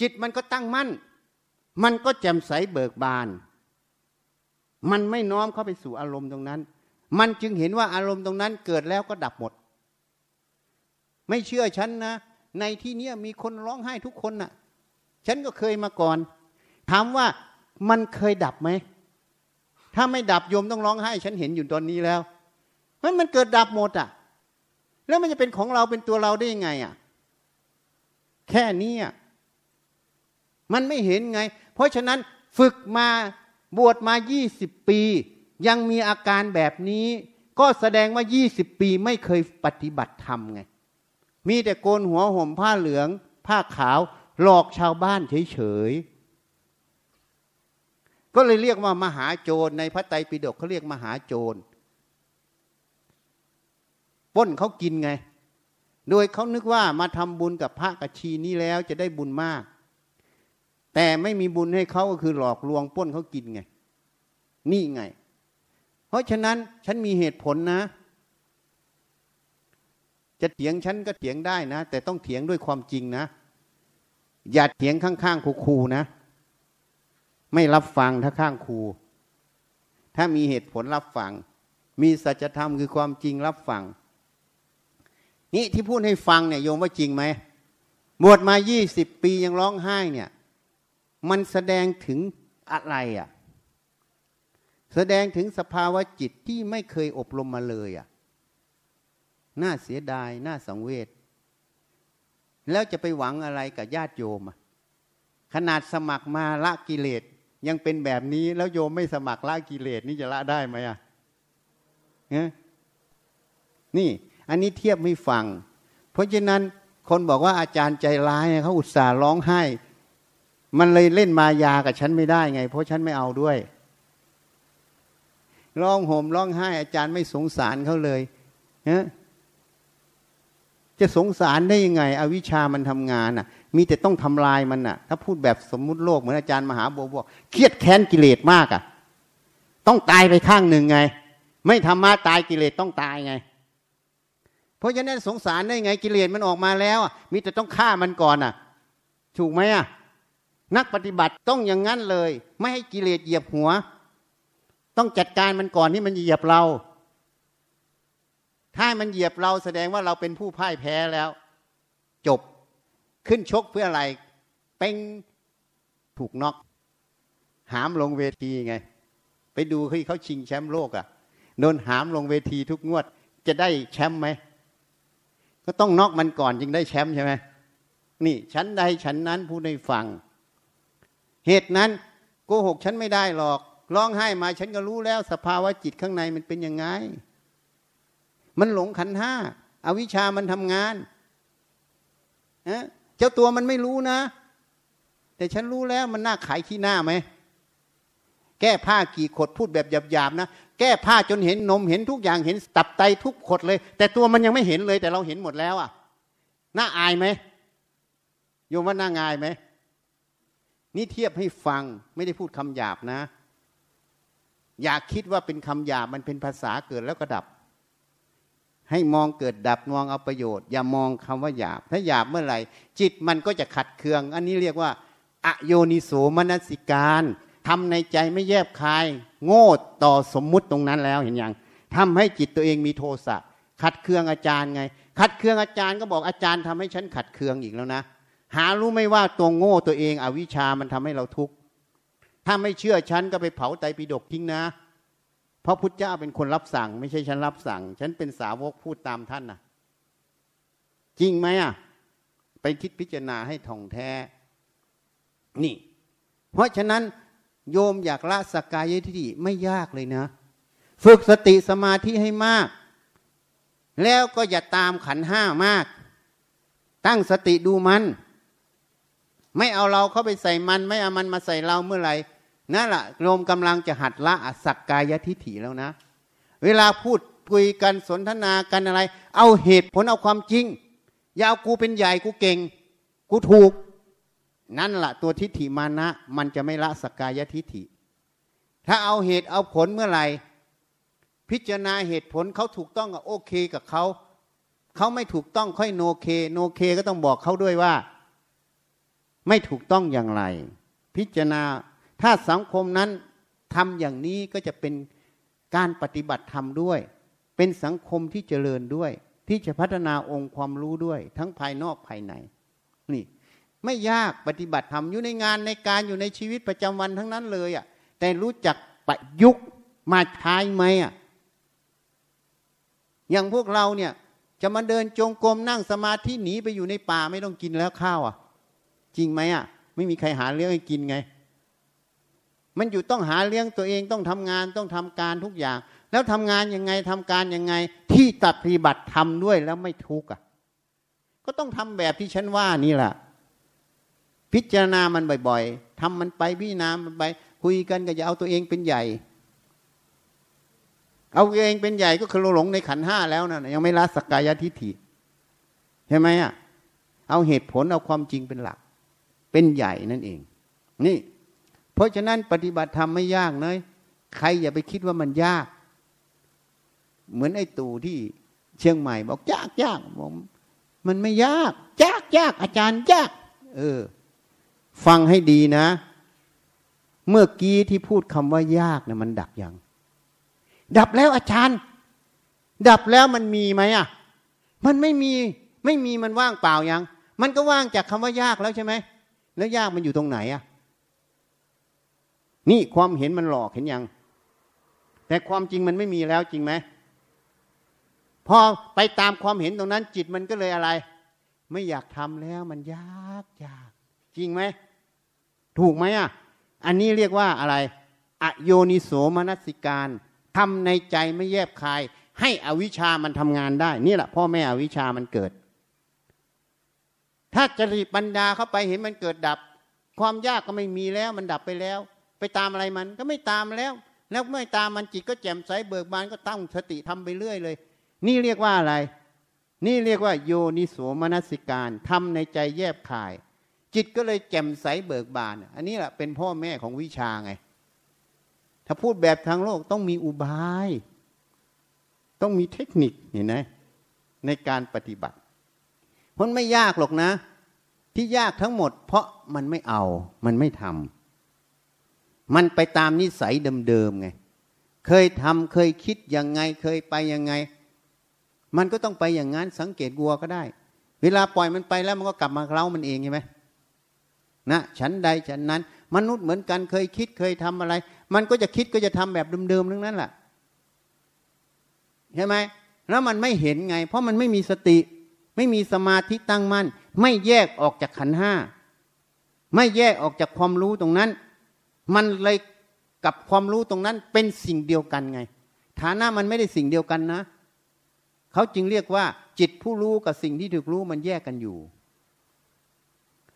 จิตมันก็ตั้งมั่น มันก็แจ่มใสเบิกบาน มันไม่น้อมเข้าไปสู่อารมณ์ตรงนั้น มันจึงเห็นว่าอารมณ์ตรงนั้นเกิดแล้วก็ดับหมด ไม่เชื่อฉันนะ ในที่นี้มีคนร้องไห้ทุกคนนะ่ะ ฉันก็เคยมาก่อน ถามว่ามันเคยดับไหม ถ้าไม่ดับโยมต้องร้องไห้ ฉันเห็นอยู่ตอนนี้แล้วมันมันเกิดดับหมดอะ่ะ แล้วมันจะเป็นของเราเป็นตัวเราได้ยังไงอะ่ะ แค่นี้อะมันไม่เห็นไง เพราะฉะนั้นฝึกมา บวชมา 20 ปี ยังมีอาการแบบนี้ ก็แสดงว่า 20 ปีไม่เคยปฏิบัติธรรมไง มีแต่โกนหัวห่มผ้าเหลือง ผ้าขาว หลอกชาวบ้านเฉยๆ ก็เลยเรียกว่ามหาโจรในพระไตรปิฎกเขาเรียกมหาโจรป้นเขากินไง โดยเขานึกว่ามาทำบุญกับพระกัชีนี้แล้วจะได้บุญมาก แต่ไม่มีบุญให้เขาก็คือหลอกลวงป้นเขากินไง นี่ไง เพราะฉะนั้นฉันมีเหตุผลนะ จะเถียงฉันก็เถียงได้นะ แต่ต้องเถียงด้วยความจริงนะ อย่าเถียงข้างๆครูๆนะ ไม่รับฟังถ้าข้างครูถ้ามีเหตุผลรับฟัง มีสัจธรรมคือความจริงรับฟัง นี่ที่พูดให้ฟังเนี่ยโยมว่าจริงไหมบวชมายี่สิบปียังร้องไห้เนี่ย มันแสดงถึงอะไรอะ แสดงถึงสภาวะจิตที่ไม่เคยอบรมมาเลยอะ น่าเสียดาย น่าสังเวช แล้วจะไปหวังอะไรกับญาติโยมขนาดสมัครมาละกิเลสยังเป็นแบบนี้แล้วโยมไม่สมัครละกิเลสนี่จะละได้ไหมอะนี่ อันนี้เทียบไม่ฟัง เพราะฉะนั้นคนบอกว่าอาจารย์ใจร้ายเขาอุตส่าห์ร้องไห้ มันเลยเล่นมายากับฉันไม่ได้ไง เพราะฉันไม่เอาด้วยร้องโห่มร้องไห้ อาจารย์ไม่สงสารเขาเลยฮะจะสงสารได้ยังไง อวิชามันทำงานอะ มีแต่ต้องทำลายมันอะ ถ้าพูดแบบสมมุติโลกเหมือนอาจารย์มหาบัวบอกเครียดแค้นกิเลสมากอะ ต้องตายไปข้างหนึ่งไง ไม่ธรรมะตายกิเลสต้องตายไง เพราะฉะนั้นสงสารได้ไงกิเลสมันออกมาแล้ว มีแต่ต้องฆ่ามันก่อนอะ ถูกไหมอะ นักปฏิบัติต้องอย่างนั้นเลย ไม่ให้กิเลสเหยียบหัว ต้องจัดการมันก่อนที่มันเหยียบเรา ถ้ามันเหยียบเราแสดงว่าเราเป็นผู้พ่ายแพ้แล้ว จบขึ้นชกเพื่ออะไร เป็นถูกน็อกหามลงเวทีไง ไปดูที่เขาชิงแชมป์โลกอะ่ะโดนหามลงเวทีทุกงวด จะได้แชมป์ไหมก็ต้องน็อกมันก่อนจึงได้แชมป์ใช่ไหมนี่ฉันใดฉันนั้นผู้ได้ฟัง เหตุนั้นโกหกฉันไม่ได้หรอก ร้องไห้มาฉันก็รู้แล้วสภาวะจิตข้างในมันเป็นยังไง มันหลงขันห้าอาวิชามันทำงานนะเจ้าตัวมันไม่รู้นะ แต่ฉันรู้แล้วมันน่าขายขี้หน้าไหม แก้ผ้ากี่ขดพูดแบบหยาบๆนะ แก้ผ้าจนเห็นนมเห็นทุกอย่างเห็นตับไตทุกขดเลย แต่ตัวมันยังไม่เห็นเลย แต่เราเห็นหมดแล้วอะ น่าอายไหมโยมว่าน่างายไหม นี่เทียบให้ฟังไม่ได้พูดคำหยาบนะ อยากคิดว่าเป็นคำหยาบมันเป็นภาษาเกิดแล้วก็ดับ ให้มองเกิดดับมองเอาประโยชน์ อย่ามองคำว่าหยาบ ถ้าหยาบเมื่อไหร่ จิตมันก็จะขัดเคือง อันนี้เรียกว่า อโยนิโสมนสิการทำในใจไม่แยบคาย โง่ต่อสมมุติตรงนั้นแล้วเห็นยังทำให้จิตตัวเองมีโทสะขัดเคืองอาจารย์ไง ขัดเคืองอาจารย์ก็บอกอาจารย์ทำให้ฉันขัดเคืองอีกแล้วนะ หารู้ไม่ว่าตัวโง่ตัวเอง อวิชามันทำให้เราทุกข์ถ้าไม่เชื่อฉันก็ไปเผาไตปิฎกทิ้งนะ เพราะพุทธเจ้าเป็นคนรับสั่ง ไม่ใช่ฉันรับสั่ง ฉันเป็นสาวกพูดตามท่านนะจริงไหมอะไปคิดพิจารณาให้ท่องแท้ นี่ เพราะฉะนั้นโยมอยากละสกายทิฏฐิไม่ยากเลยนะ ฝึกสติสมาธิให้มาก แล้วก็อย่าตามขันห้ามาก ตั้งสติดูมัน ไม่เอาเราเข้าไปใส่มัน ไม่เอามันมาใส่เราเมื่อไหร่นั่นแหละโยมกำลังจะหัดละสักกายทิฐิแล้วนะ เวลาพูดคุยกันสนทนากันอะไร เอาเหตุผลเอาความจริง อย่าเอากูเป็นใหญ่กูเก่ง กูถูก นั่นแหละตัวทิฏฐิมานะ มันจะไม่ละสักกายทิฐิ ถ้าเอาเหตุเอาผลเมื่อไหร่พิจารณาเหตุผลเขาถูกต้องกับโอเคกับเขาเขาไม่ถูกต้องค่อยโนเค โนเคก็ต้องบอกเขาด้วยว่า ไม่ถูกต้องอย่างไร พิจารณาถ้าสังคมนั้นทำอย่างนี้ก็จะเป็นการปฏิบัติธรรมด้วย เป็นสังคมที่เจริญด้วย ที่จะพัฒนาองค์ความรู้ด้วย ทั้งภายนอกภายใน นี่ ไม่ยากปฏิบัติธรรมอยู่ในงานในการอยู่ในชีวิตประจำวันทั้งนั้นเลยอะแต่รู้จักประยุกต์มาใช้ไหมอะอย่างพวกเราเนี่ย จะมาเดินจงกรมนั่งสมาธิหนีไปอยู่ในป่าไม่ต้องกินแล้วข้าวอะ จริงไหมอะ ไม่มีใครหาเรื่องให้กินไง มันอยู่ต้องหาเลี้ยงตัวเองต้องทำงานต้องทำการทุกอย่าง แล้วทำงานยังไงทำการยังไง ที่ตัดปฏิบัติทำด้วยแล้วไม่ทุกข์อะ ก็ต้องทำแบบที่ฉันว่านี่แหละพิจารณามันบ่อยๆทำมันไปพิจารณามันไปคุยกันก็จะเอาตัวเองเป็นใหญ่ เอาตัวเองเป็นใหญ่ก็คือหลงในขันห้าแล้วนะยังไม่ละสกกายทิฏฐิใช่ไหมอะเอาเหตุผลเอาความจริงเป็นหลัก เป็นใหญ่นั่นเอง นี่ เพราะฉะนั้นปฏิบัติธรรมไม่ยากเลยใครอย่าไปคิดว่ามันยาก เหมือนไอ้ตู่ที่เชียงใหม่ บอกยากยากผมมันไม่ยากยากยากอาจารย์ยาก เออ ฟังให้ดีนะ เมื่อกี้ที่พูดคำว่ายากเนี่ยมันดับยัง ดับแล้วอาจารย์ ดับแล้วมันมีไหมอะ มันไม่มี ไม่มีมันว่างเปล่ายัง มันก็ว่างจากคำว่ายากแล้วใช่ไหม แล้วยากมันอยู่ตรงไหนอะ นี่ความเห็นมันหลอกเห็นยัง แต่ความจริงมันไม่มีแล้วจริงไหมพอไปตามความเห็นตรงนั้น จิตมันก็เลยอะไร ไม่อยากทำแล้วมันยากยาก จริงไหม ถูกไหมอะ อันนี้เรียกว่าอะไร อโยนิโสมนสิการทำในใจไม่แยบคาย ให้อวิชามันทำงานได้ นี่แหละพ่อแม่อวิชามันเกิด ถ้าจริตปัญญาเข้าไปเห็นมันเกิดดับ ความยากก็ไม่มีแล้วมันดับไปแล้ว ไปตามอะไรมันก็ไม่ตามแล้ว แล้วเมื่อตามมันจิตก็แจ่มใสเบิกบานก็ตั้งสติทำไปเรื่อยเลย นี่เรียกว่าอะไร นี่เรียกว่า โยนิโสมนสิการทำในใจแยบคาย จิตก็เลยแจ่มใสเบิกบาน อันนี้แหละเป็นพ่อแม่ของวิชาไง ถ้าพูดแบบทางโลกต้องมีอุบาย ต้องมีเทคนิคเห็นไหมในการปฏิบัติ มันไม่ยากหรอกนะ ที่ยากทั้งหมด เพราะมันไม่เอา มันไม่ทำมันไปตามนิสัยเดิมๆไง เคยทำเคยคิดยังไง เคยไปยังไง มันก็ต้องไปอย่างนั้นสังเกตวัวก็ได้ เวลาปล่อยมันไปแล้วมันก็กลับมาเล้ามันเองใช่ไหมนะฉันใดฉันนั้น มนุษย์เหมือนกันเคยคิดเคยทำอะไร มันก็จะคิดก็จะทำแบบเดิมๆทั้งนั้นแหละใช่ไหมแล้วมันไม่เห็นไง เพราะมันไม่มีสติ ไม่มีสมาธิตั้งมั่นไม่แยกออกจากขันห้าไม่แยกออกจากความรู้ตรงนั้น มันเลยกับความรู้ตรงนั้นเป็นสิ่งเดียวกันไง ฐานะมันไม่ได้สิ่งเดียวกันนะ เขาจึงเรียกว่า จิตผู้รู้กับสิ่งที่ถูกรู้มันแยกกันอยู่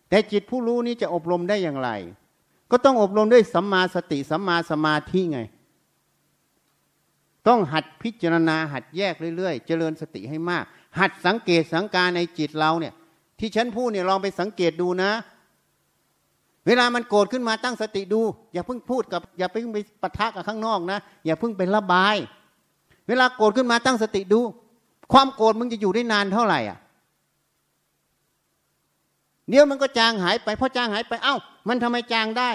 แต่จิตผู้รู้นี้จะอบรมได้อย่างไร ก็ต้องอบรมด้วยสัมมาสติสัมมาสมาธิไง ต้องหัดพิจารณาหัดแยกเรื่อยๆ เจริญสติให้มาก หัดสังเกตสังการในจิตเราเนี่ย ที่ฉันพูดเนี่ยลองไปสังเกตดูนะ เวลามันโกรธขึ้นมาตั้งสติดู อย่าเพิ่งพูดกับ อย่าเพิ่งไปปะทะกับข้างนอกนะ อย่าเพิ่งไประบาย เวลาโกรธขึ้นมาตั้งสติดู ความโกรธมึงจะอยู่ได้นานเท่าไหร่อะเดี๋ยวมันก็จางหายไปพอจางหายไปเอ้า มันทำไมจางได้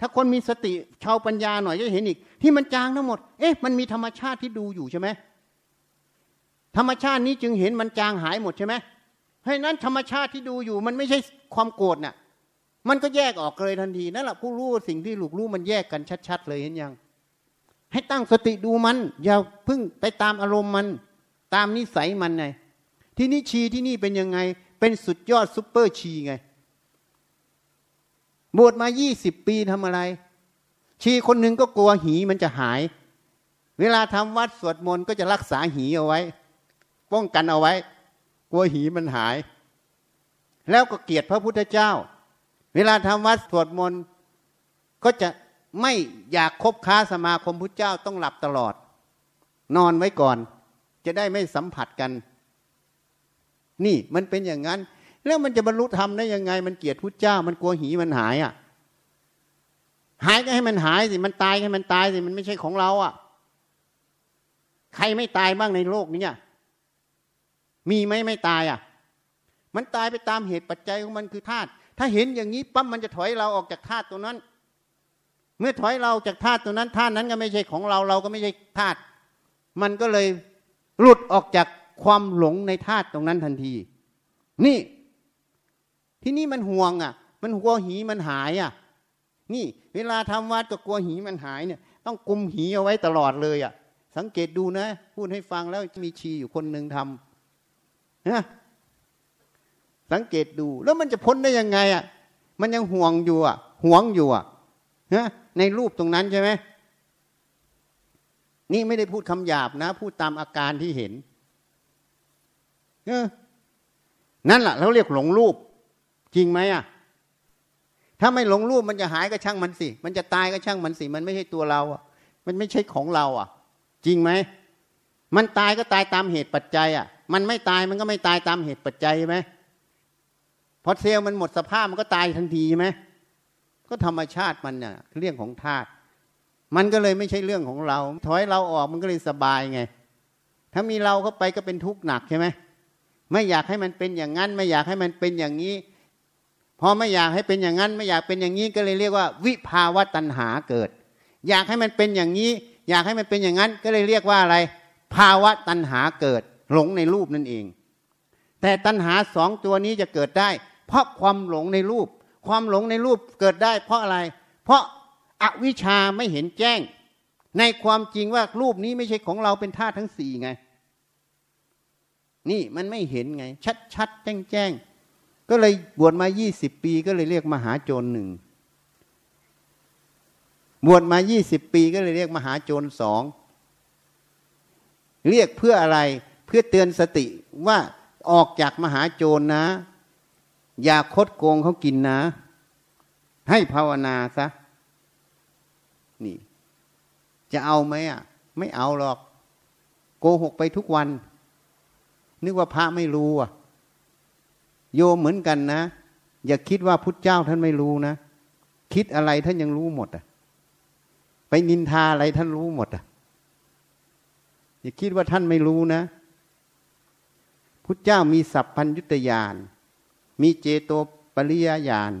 ถ้าคนมีสติชาวปัญญาหน่อยจะเห็นอีก ที่มันจางทั้งหมด เอ๊ะมันมีธรรมชาติที่ดูอยู่ใช่ไหม ธรรมชาตินี้จึงเห็นมันจางหายหมดใช่ไหมเพราะนั้นธรรมชาติที่ดูอยู่มันไม่ใช่ความโกรธน่ะ มันก็แยกออกเลยทันทีนั่นแหละผู้รู้สิ่งที่หลูกรู้มันแยกกันชัด ๆ เลยเห็นยัง ให้ตั้งสติดูมัน อย่าพึ่งไปตามอารมณ์มัน ตามนิสัยมันไงที่นี่ชีที่นี่เป็นยังไง เป็นสุดยอดซุปเปอร์ชีไง บวชมายี่สิบปีทำอะไร ชีคนหนึ่งก็กลัวหีมันจะหาย เวลาทำวัดสวดมนต์ก็จะรักษาหีเอาไว้ ป้องกันเอาไว้ กลัวหีมันหาย แล้วก็เกียรติพระพุทธเจ้า เวลาทำวัดสวดมนต์ก็จะไม่อยากคบค้าสมาคมพุทธเจ้าต้องหลับตลอด นอนไว้ก่อน จะได้ไม่สัมผัสกัน นี่มันเป็นอย่างนั้น แล้วมันจะบรรลุธรรมได้ยังไง มันเกลียดพุทธเจ้า มันกลัวหีมันหายอะ หายก็ให้มันหายสิมันตายให้มันตายสิมันไม่ใช่ของเราอะ ใครไม่ตายบ้างในโลกนี้ มีไหมไม่ตายอะ มันตายไปตามเหตุปัจจัยของมันคือธาตุถ้าเห็นอย่างนี้ปั๊บมันจะถอยเราออกจากธาตุตัวนั้น เมื่อถอยเราจากธาตุตัวนั้นธาตุนั้นก็ไม่ใช่ของเราเราก็ไม่ใช่ธาตุมันก็เลยหลุดออกจากความหลงในธาตุตรงนั้นทันที นี่ ที่นี่มันห่วงอะ มันกลัวหีมันหายอะ นี่ เวลาทำวัดก็กลัวหีมันหายเนี่ย ต้องกุมหีเอาไว้ตลอดเลยอะ สังเกตดูนะ พูดให้ฟังแล้วมีชีอยู่คนหนึ่งทำ นะสังเกตดูแล้วมันจะพ้นได้ยังไงอะ มันยังห่วงอยู่อะห่วงอยู่อะนะในรูปตรงนั้นใช่ไหมนี่ไม่ได้พูดคำหยาบนะ พูดตามอาการที่เห็นนั่นแหละเราเรียกหลงรูป จริงไหมอะ ถ้าไม่หลงรูปมันจะหายก็ช่างมันสิ มันจะตายก็ช่างมันสิ มันไม่ใช่ตัวเราอะ มันไม่ใช่ของเราอะ จริงไหม มันตายก็ตายตามเหตุปัจจัยอะ มันไม่ตายมันก็ไม่ตายตามเหตุปัจจัยไหมพอเซลล์มันหมดสภาพมันก็ตายทันทีไหมก็ธรรมชาติมันเนี่ยเรื่องของธาตุมันก็เลยไม่ใช่เรื่องของเรา ถอยเราออกมันก็เลยสบายไง ถ้ามีเราเข้าไปก็เป็นทุกข์หนักใช่ไหมไม่อยากให้มันเป็นอย่างนั้น ไม่อยากให้มันเป็นอย่างนี้พอไม่อยากให้เป็นอย่างนั้น ไม่อยากเป็นอย่างนี้ก็เลยเรียกว่า วิภาวะตัณหาเกิด อยากให้มันเป็นอย่างนี้ อยากให้มันเป็นอย่างนั้น ก็เลยเรียกว่าอะไร ภาวะตัณหาเกิดหลงในรูปนั่นเอง แต่ตัณหาสองตัวนี้จะเกิดได้ เพราะความหลงในรูป ความหลงในรูปเกิดได้ เพราะอะไร เพราะอาวิชาไม่เห็นแจ้ง ในความจริงว่ารูปนี้ไม่ใช่ของเราเป็นธาตุทั้งสี่ไง นี่มันไม่เห็นไง ชัดชัดแจ้งแจ้งก็เลยบวชมายี่สิบปีก็เลยเรียกมหาโจรหนึ่งบวชมายี่สิบปีก็เลยเรียกมหาโจรสอง เรียกเพื่ออะไรเพื่อเตือนสติว่าออกจากมหาโจรนะ อย่าคดโกงเขากินนะ ให้ภาวนาซะนี่ จะเอาไหมอะ ไม่เอาหรอก โกหกไปทุกวัน นึกว่าพระไม่รู้อะ โยมเหมือนกันนะ อย่าคิดว่าพุทธเจ้าท่านไม่รู้นะ คิดอะไรท่านยังรู้หมดอะ ไปนินทาอะไรท่านรู้หมดอะ อย่าคิดว่าท่านไม่รู้นะพุทธเจ้ามีสัพพัญยุตยาน มีเจโตปริยญาณ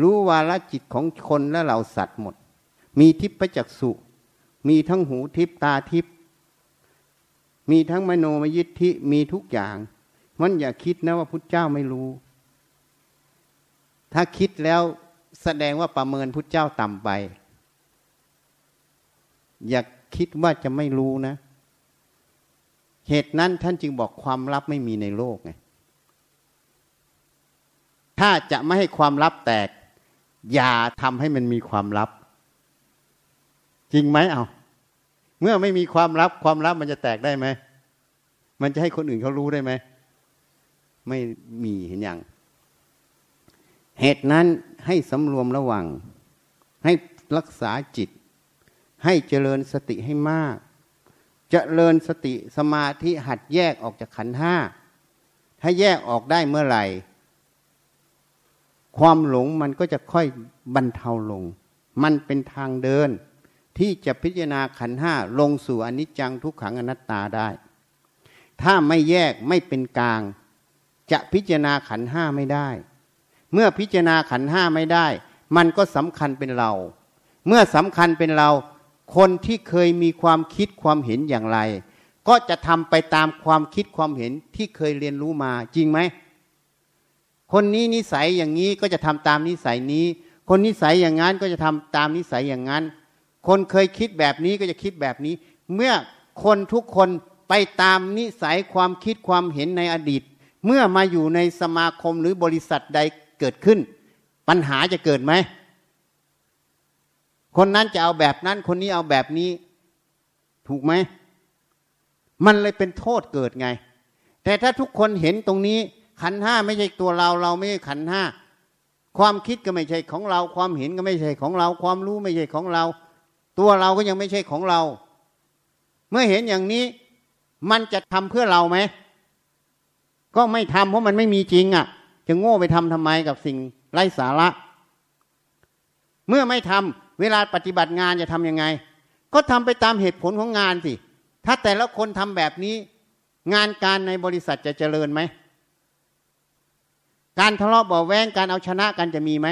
รู้วาลจิตของคนและเหล่าสัตว์หมด มีทิพจักสุ มีทั้งหูทิพตาทิพ มีทั้งมโนมยิทธิ มีทุกอย่าง มันอย่าคิดนะว่าพุทธเจ้าไม่รู้ ถ้าคิดแล้วแสดงว่าประเมินพุทธเจ้าต่ำไป อย่าคิดว่าจะไม่รู้นะ เหตุนั้นท่านจึงบอกความลับไม่มีในโลกไงถ้าจะไม่ให้ความลับแตก อย่าทำให้มันมีความลับ จริงไหมเอาเมื่อไม่มีความลับความลับมันจะแตกได้ไหมมันจะให้คนอื่นเขารู้ได้ไหมไม่มีเห็นอย่าง เหตุนั้นให้สำรวมระวัง ให้รักษาจิต ให้เจริญสติให้มาก จเจริญสติสมาธิหัดแยกออกจากขันห้า ถ้าแยกออกได้เมื่อไหร่ ความหลงมันก็จะค่อยบรรเทาลง มันเป็นทางเดิน ที่จะพิจารณาขันห้าลงสู่อนิจจังทุกขังอนัตตาได้ ถ้าไม่แยกไม่เป็นกลาง จะพิจารณาขันห้าไม่ได้ เมื่อพิจารณาขันห้าไม่ได้ มันก็สำคัญเป็นเรา เมื่อสำคัญเป็นเรา คนที่เคยมีความคิดความเห็นอย่างไร ก็จะทำไปตามความคิดความเห็นที่เคยเรียนรู้มาจริงไหม คนนี้นิสัยอย่างนี้ก็จะทำตามนิสัยนี้ คนนิสัยอย่างนั้นก็จะทำตามนิสัยอย่างนั้น คนเคยคิดแบบนี้ก็จะคิดแบบนี้ เมื่อคนทุกคนไปตามนิสัยความคิดความเห็นในอดีต เมื่อมาอยู่ในสมาคมหรือบริษัทใดเกิดขึ้น ปัญหาจะเกิดไหม คนนั้นจะเอาแบบนั้น คนนี้เอาแบบนี้ ถูกไหม มันเลยเป็นโทษเกิดไง แต่ถ้าทุกคนเห็นตรงนี้ ขันห้าไม่ใช่ตัวเรา เราไม่ใช่ขันห้าความคิดก็ไม่ใช่ของเรา ความเห็นก็ไม่ใช่ของเรา ความรู้ไม่ใช่ของเรา ตัวเราก็ยังไม่ใช่ของเรา เมื่อเห็นอย่างนี้ มันจะทำเพื่อเราไหมก็ไม่ทำเพราะมันไม่มีจริงอะ่ะ จะโง่ไปทำทำไมกับสิ่งไร้สาระ เมื่อไม่ทำ เวลาปฏิบัติงานจะทำยังไง ก็ทำไปตามเหตุผลของงานสิ ถ้าแต่ละคนทำแบบนี้ งานการในบริษัทจะเจริญไหม การทะเลาะเบาแวงการเอาชนะกันจะมีไหม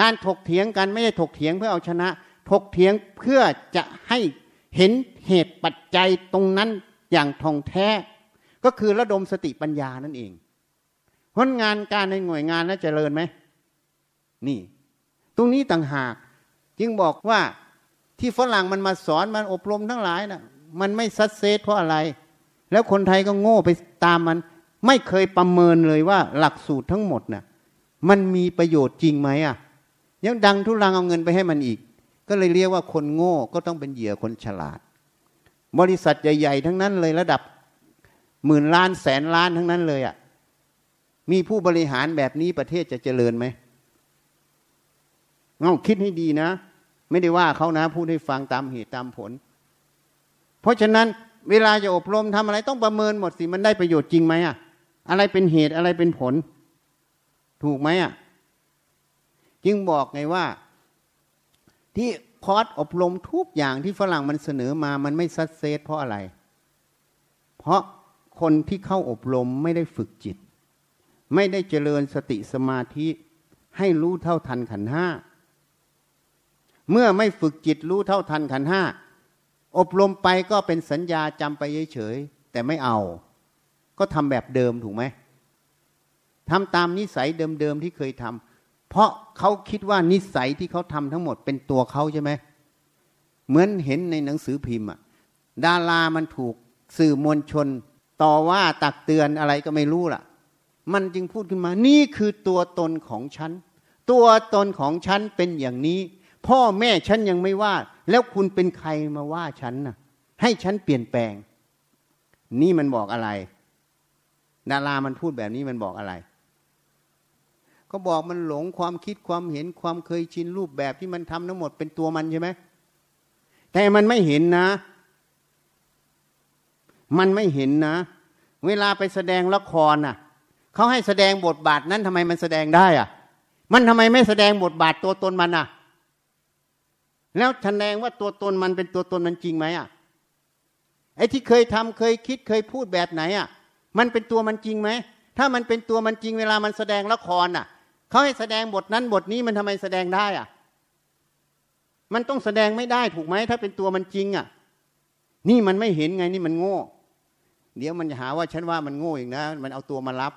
การถกเถียงกันไม่ใช่ถกเถียงเพื่อเอาชนะ ถกเถียงเพื่อจะให้เห็นเหตุปัจจัยตรงนั้นอย่างท่องแท้ ก็คือระดมสติปัญญานั่นเองผลงานการในหน่วยงานนั้นเจริญไหม นี่ ตรงนี้ต่างหาก จึงบอกว่าที่ฝรั่งมันมาสอนมันอบรมทั้งหลายนะ่ะ มันไม่ซัดเซตเพราะอะไร แล้วคนไทยก็โง่ไปตามมัน ไม่เคยประเมินเลยว่าหลักสูตรทั้งหมดนะ่ะ มันมีประโยชน์จริงไหมอะ ยังดังทุลังเอาเงินไปให้มันอีก ก็เลยเรียกว่าคนโง่ก็ต้องเป็นเหยื่อคนฉลาด บริษัทใหญ่ ๆ ทั้งนั้นเลยระดับหมื่นล้านแสนล้านทั้งนั้นเลยอะมีผู้บริหารแบบนี้ประเทศจะเจริญไหม เงาคิดให้ดีนะ ไม่ได้ว่าเขานะ พูดให้ฟังตามเหตุตามผล เพราะฉะนั้นเวลาจะอบรมทำอะไรต้องประเมินหมดสิมันได้ประโยชน์จริงไหมอะอะไรเป็นเหตุอะไรเป็นผล ถูกไหมอะจึงบอกไงว่า ที่คอร์สอบรมทุกอย่างที่ฝรั่งมันเสนอมามันไม่ซัดเซตเพราะอะไร เพราะคนที่เข้าอบรมไม่ได้ฝึกจิต ไม่ได้เจริญสติสมาธิให้รู้เท่าทันขันห้า เมื่อไม่ฝึกจิตรู้เท่าทันขันห้าอบรมไปก็เป็นสัญญาจำไปเฉยๆแต่ไม่เอา ก็ทำแบบเดิมถูกไหมทำตามนิสัยเดิมๆที่เคยทำเพราะเขาคิดว่านิสัยที่เขาทำทั้งหมดเป็นตัวเขาใช่ไหมเหมือนเห็นในหนังสือพิมพ์อะดารามันถูกสื่อมวลชน ต่อว่าตักเตือนอะไรก็ไม่รู้ล่ะ มันจึงพูดขึ้นมา นี่คือตัวตนของฉัน ตัวตนของฉันเป็นอย่างนี้ พ่อแม่ฉันยังไม่ว่า แล้วคุณเป็นใครมาว่าฉันน่ะให้ฉันเปลี่ยนแปลง นี่มันบอกอะไร ดารามันพูดแบบนี้มันบอกอะไร ก็บอกมันหลงความคิดความเห็นความเคยชินรูปแบบที่มันทำทั้งหมดเป็นตัวมันใช่ไหมแต่มันไม่เห็นนะ มันไม่เห็นนะ เวลาไปแสดงละครน่ะเขาให้แสดงบทบาทนั้นทำไมมันแสดงได้อะ มันทำไมไม่แสดงบทบาทตัวตนมันอะ แล้วแสดงว่าตัวตนมันเป็นตัวตนมันจริงไหมอะไอ้ที่เคยทำเคยคิดเคยพูดแบบไหนอะ มันเป็นตัวมันจริงไหมถ้ามันเป็นตัวมันจริงเวลามันแสดงละครอะเขาให้แสดงบทนั้นบทนี้มันทำไมแสดงได้อะ มันต้องแสดงไม่ได้ถูกไหมถ้าเป็นตัวมันจริงอะ นี่มันไม่เห็นไงนี่มันโง่ เดี๋ยวมันจะหาว่าฉันว่ามันโง่อีกนะ มันเอาตัวมารับ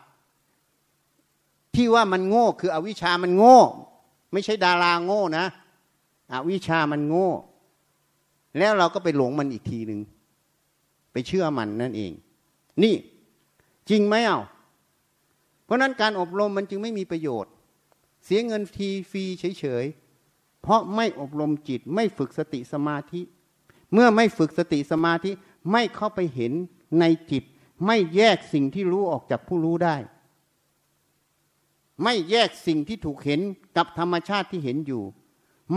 ที่ว่ามันโง่คืออวิชามันโง่ ไม่ใช่ดาราโง่นะ อวิชามันโง่ แล้วเราก็ไปหลงมันอีกทีหนึ่งไปเชื่อมันนั่นเอง นี่จริงไหมเอาเพราะนั้นการอบรมมันจึงไม่มีประโยชน์ เสียเงินทีฟรีเฉยๆเพราะไม่อบรมจิตไม่ฝึกสติสมาธิ เมื่อไม่ฝึกสติสมาธิไม่เข้าไปเห็นในจิต ไม่แยกสิ่งที่รู้ออกจากผู้รู้ได้ ไม่แยกสิ่งที่ถูกเห็นกับธรรมชาติที่เห็นอยู่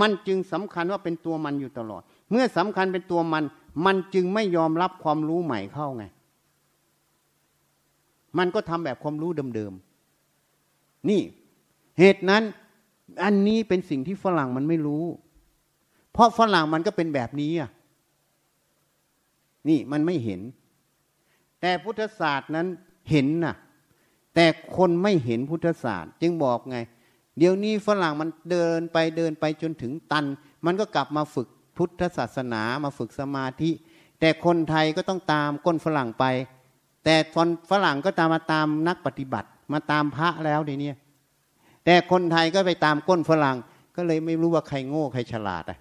มันจึงสำคัญว่าเป็นตัวมันอยู่ตลอด เมื่อสำคัญเป็นตัวมัน มันจึงไม่ยอมรับความรู้ใหม่เข้าไง มันก็ทำแบบความรู้เดิมๆ นี่ เหตุนั้น อันนี้เป็นสิ่งที่ฝรั่งมันไม่รู้ เพราะฝรั่งมันก็เป็นแบบนี้อะ นี่มันไม่เห็น แต่พุทธศาสตร์นั้นเห็นน่ะ แต่คนไม่เห็นพุทธศาสตร์ จึงบอกไง เดี๋ยวนี้ฝรั่งมันเดินไปเดินไปจนถึงตัน มันก็กลับมาฝึกพุทธศาสนามาฝึกสมาธิ แต่คนไทยก็ต้องตามก้นฝรั่งไป แต่คนฝรั่งก็ตามมาตามนักปฏิบัติ มาตามพระแล้วเดี๋ยวนี้แต่คนไทยก็ไปตามก้นฝรั่ง ก็เลยไม่รู้ว่าใครโง่ใครฉลาดอะ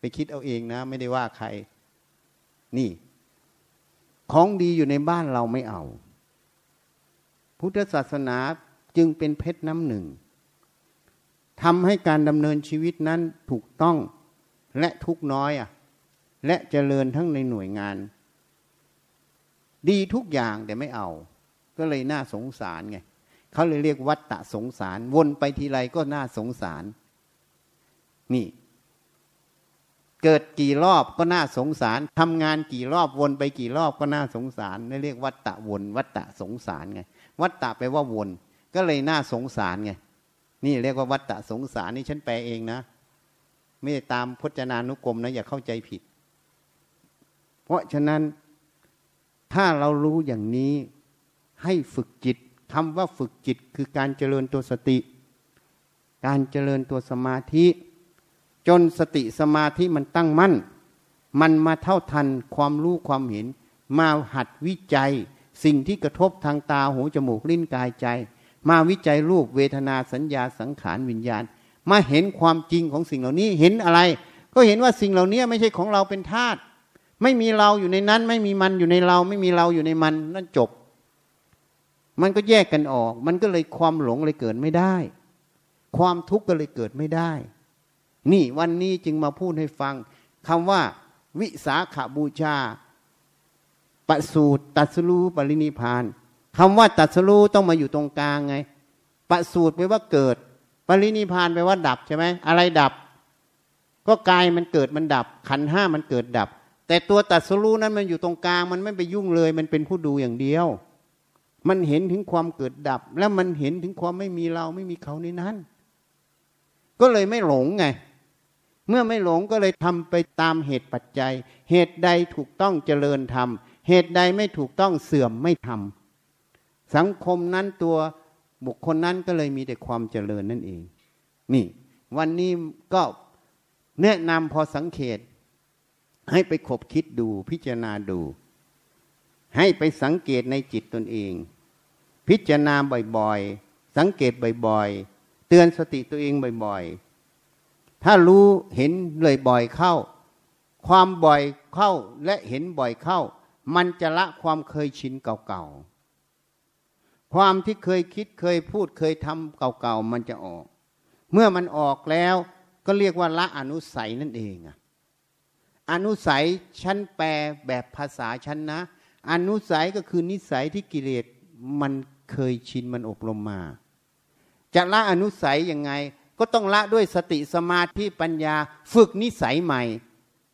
ไปคิดเอาเองนะ ไม่ได้ว่าใคร นี่ ของดีอยู่ในบ้านเราไม่เอา พุทธศาสนาจึงเป็นเพชรน้ำหนึ่ง ทำให้การดำเนินชีวิตนั้นถูกต้องและทุกน้อยอะและเจริญทั้งในหน่วยงาน ดีทุกอย่างแต่ไม่เอา ก็เลยน่าสงสารไงเขาเลยเรียกวัตตะสงสาร วนไปทีไรก็น่าสงสาร นี่ เกิดกี่รอบก็น่าสงสารทำงานกี่รอบวนไปกี่รอบก็น่าสงสารนี่เรียกวัตตะวน วัตตะสงสารไงวัตตะแปลว่าวน ก็เลยน่าสงสารไง นี่เรียกว่าวัตตะสงสารนี่ฉันแปลเองนะ ไม่ได้ตามพจนานุกรมนะอย่าเข้าใจผิด เพราะฉะนั้นถ้าเรารู้อย่างนี้ให้ฝึกจิตคำว่าฝึกจิตคือการเจริญตัวสติ การเจริญตัวสมาธิ จนสติสมาธิมันตั้งมั่น มันมาเท่าทันความรู้ความเห็น มาหัดวิจัย สิ่งที่กระทบทางตาหูจมูกลิ้นกายใจ มาวิจัยรูปเวทนาสัญญาสังขารวิญญาณ มาเห็นความจริงของสิ่งเหล่านี้เห็นอะไร ก็เห็นว่าสิ่งเหล่านี้ไม่ใช่ของเราเป็นธาตุไม่มีเราอยู่ในนั้น ไม่มีมันอยู่ในเรา ไม่มีเราอยู่ในมันนั่นจบ มันก็แยกกันออก มันก็เลยความหลงเลยเกิดไม่ได้ ความทุกข์ก็เลยเกิดไม่ได้ นี่วันนี้จึงมาพูดให้ฟังคำว่า วิสาขาบูชาปสูตรตัสรูปรินิพาน คำว่าตัดสรูต้องมาอยู่ตรงกลางไง ประสูตรแปว่าเกิด ปรินิพานแปว่าดับใช่ไหม อะไรดับ ก็กายมันเกิดมันดับ ขันห้ามันเกิดดับ แต่ตัวตัดสรูนั้นมันอยู่ตรงกลาง มันไม่ไปยุ่งเลย มันเป็นผู้ดูอย่างเดียว มันเห็นถึงความเกิดดับ แล้วมันเห็นถึงความไม่มีเราไม่มีเขาในนั้น ก็เลยไม่หลงไง เมื่อไม่หลงก็เลยทำไปตามเหตุปัจจัย เหตุใดถูกต้องเจริญทำเหตุใดไม่ถูกต้องเสื่อมไม่ทำ สังคมนั้นตัวบุคคลนั้นก็เลยมีแต่ความเจริญนั่นเอง นี่ วันนี้ก็แนะนำพอสังเกต ให้ไปคบคิดดูพิจารณาดู ให้ไปสังเกตในจิตตนเอง พิจารณาบ่อยๆ สังเกตบ่อยๆ เตือนสติตัวเองบ่อยๆ ถ้ารู้เห็นเลยบ่อยเข้า ความบ่อยเข้าและเห็นบ่อยเข้า มันจะละความเคยชินเก่าๆ ความที่เคยคิดเคยพูดเคยทำเก่าๆมันจะออก เมื่อมันออกแล้วก็เรียกว่าละอนุสัยนั่นเองอะอนุสัยชั้นแปลแบบภาษาชั้นนะ อนุสัยก็คือนิสัยที่กิเลสมันเคยชินมันอบรมมา จะละอนุสัยยังไง ก็ต้องละด้วยสติสมาธิปัญญาฝึกนิสัยใหม่เ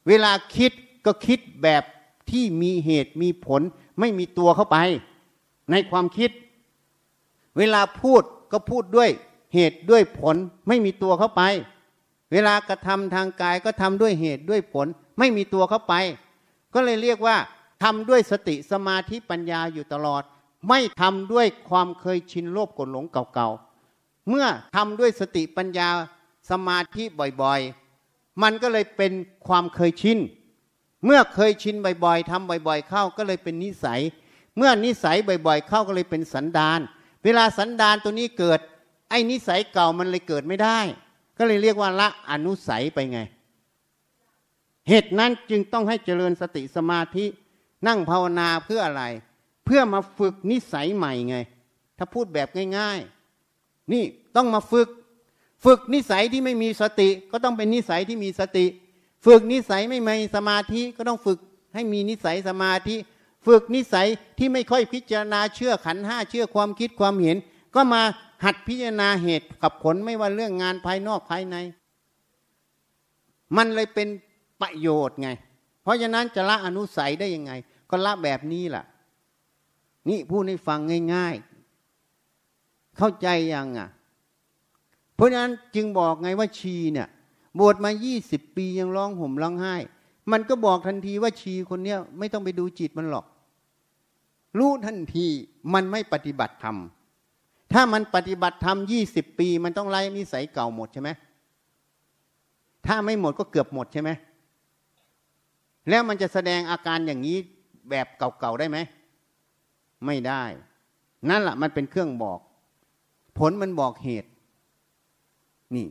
เวลาคิดก็คิดแบบที่มีเหตุมีผล ไม่มีตัวเข้าไป ในความคิด เวลาพูดก็พูดด้วยเหตุด้วยผลไม่มีตัวเข้าไป เวลากระทำทางกายก็ทำด้วยเหตุด้วยผล ไม่มีตัวเข้าไป ก็เลยเรียกว่าทำด้วยสติสมาธิปัญญาอยู่ตลอด ไม่ทำด้วยความเคยชินโลภกดหลงเก่าๆ เมื่อทำด้วยสติปัญญาสมาธิบ่อยๆ มันก็เลยเป็นความเคยชินเมื่อเคยชินบ่อยๆทำบ่อย ๆ เข้าก็เลยเป็นนิสัย เมื่อนิสัยบ่อย ๆ เข้าก็เลยเป็นสันดาน เวลาสันดานตัวนี้เกิด ไอ้นิสัยเก่ามันเลยเกิดไม่ได้ ก็เลยเรียกว่าละอนุสัยไปไง เหตุนั้นจึงต้องให้เจริญสติสมาธินั่งภาวนาเพื่ออะไร เพื่อมาฝึกนิสัยใหม่ไง ถ้าพูดแบบง่าย ๆ นี่ต้องมาฝึก ฝึกนิสัยที่ไม่มีสติ ก็ต้องเป็นนิสัยที่มีสติ ฝึกนิสัยไม่มีสมาธิก็ต้องฝึกให้มีนิสัยสมาธิ ฝึกนิสัยที่ไม่ค่อยพิจารณาเชื่อขันห้าเชื่อความคิดความเห็น ก็มาหัดพิจารณาเหตุกับผลไม่ว่าเรื่องงานภายนอกภายใน มันเลยเป็นประโยชน์ไง เพราะฉะนั้นจะละอนุสัยได้ยังไง ก็ละแบบนี้แหละนี่พูดให้ฟังง่าย ๆ เข้าใจยังอะ เพราะฉะนั้นจึงบอกไงว่าชีเนี่ยบวชมายี่สิบปียังร้องห่มร้องไห้ มันก็บอกทันทีว่าชีคนเนี้ยไม่ต้องไปดูจิตมันหรอก รู้ทันทีมันไม่ปฏิบัติธรรมถ้ามันปฏิบัติธรรมยี่สิบปี มันต้องไล่นิสัยเก่าหมดใช่ไหมถ้าไม่หมดก็เกือบหมดใช่ไหมแล้วมันจะแสดงอาการอย่างนี้แบบเก่าๆได้ไหม ไม่ได้ นั่นแหละมันเป็นเครื่องบอก ผลมันบอกเหตุ นี่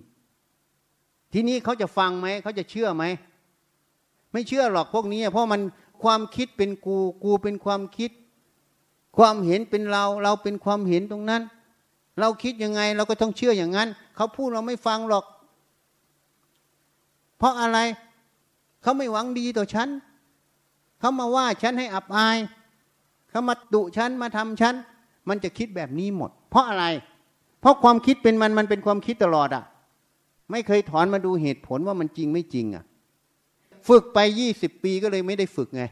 ทีนี้เขาจะฟังไหม เขาจะเชื่อไหม ไม่เชื่อหรอกพวกนี้ เพราะมันความคิดเป็นกู กูเป็นความคิด ความเห็นเป็นเรา เราเป็นความเห็นตรงนั้น เราคิดยังไงเราก็ต้องเชื่ออย่างนั้น เขาพูดเราไม่ฟังหรอก เพราะอะไร เขาไม่หวังดีต่อฉัน เขามาว่าฉันให้อับอาย เขามาดุฉันมาทำฉัน มันจะคิดแบบนี้หมด เพราะอะไร เพราะความคิดเป็นมันมันเป็นความคิดตลอดอะ่ะ ไม่เคยถอนมาดูเหตุผลว่ามันจริงไม่จริงอะ่ะ ฝึกไปยี่สิบปีก็เลยไม่ได้ฝึกไง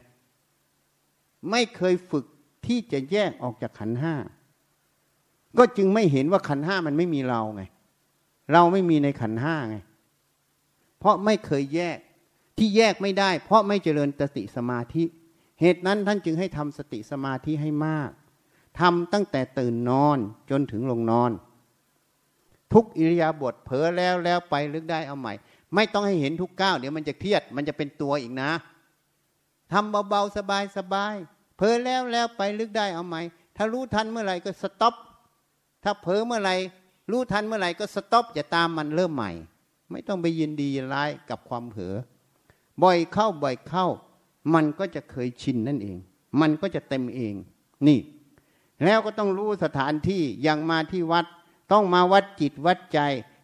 ไม่เคยฝึกที่จะแยกออกจากขันห้า ก็จึงไม่เห็นว่าขันห้ามันไม่มีเราไง เราไม่มีในขันห้าไง เพราะไม่เคยแยกที่แยกไม่ได้ เพราะไม่เจริญสติสมาธิ เหตุนั้นท่านจึงให้ทำสติสมาธิให้มากทำตั้งแต่ตื่นนอนจนถึงลงนอน ทุกอิริยาบถเผลอแล้วแล้วไปลึกได้เอาใหม่ ไม่ต้องให้เห็นทุกก้าวเดี๋ยวมันจะเครียด มันจะเป็นตัวอีกนะทำเบาๆสบายสบายเผลอแล้วแล้วไปลึกได้เอาใหม่ถ้ารู้ทันเมื่อไหร่ก็ stop ถ้าเผลอเมื่อไหร่รู้ทันเมื่อไหร่ก็ stop อย่าตามมันเริ่มใหม่ ไม่ต้องไปยินดีร้ายกับความเผลอบ่อยเข้าบ่อยเข้า มันก็จะเคยชินนั่นเอง มันก็จะเต็มเอง นี่ แล้วก็ต้องรู้สถานที่อย่างมาที่วัด ต้องมาวัดจิตวัดใจ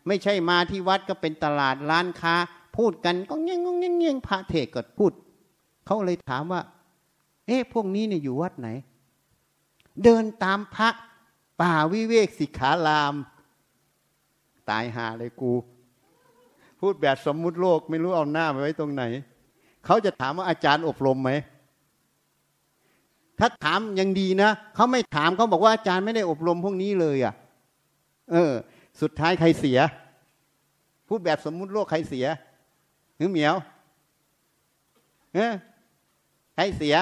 ไม่ใช่มาที่วัดก็เป็นตลาดร้านค้า พูดกันก็เงี้ยงเงี้ยงเงี้ยงพระเทศก็พูด เขาเลยถามว่า เอ๊ะพวกนี้เนี่ยอยู่วัดไหน เดินตามพระป่าวิเวกสิกขาลาม ตายหาเลยกู พูดแบบสมมุติโลกไม่รู้เอาหน้าไปไว้ตรงไหน เขาจะถามว่าอาจารย์อบรมไหมถ้าถามยังดีนะเขาไม่ถามเขาบอกว่าอาจารย์ไม่ได้อบรมพวกนี้เลยอะ เออ สุดท้ายใครเสีย พูดแบบสมมุติโลกใครเสียหรือเหมียวเออใครเสีย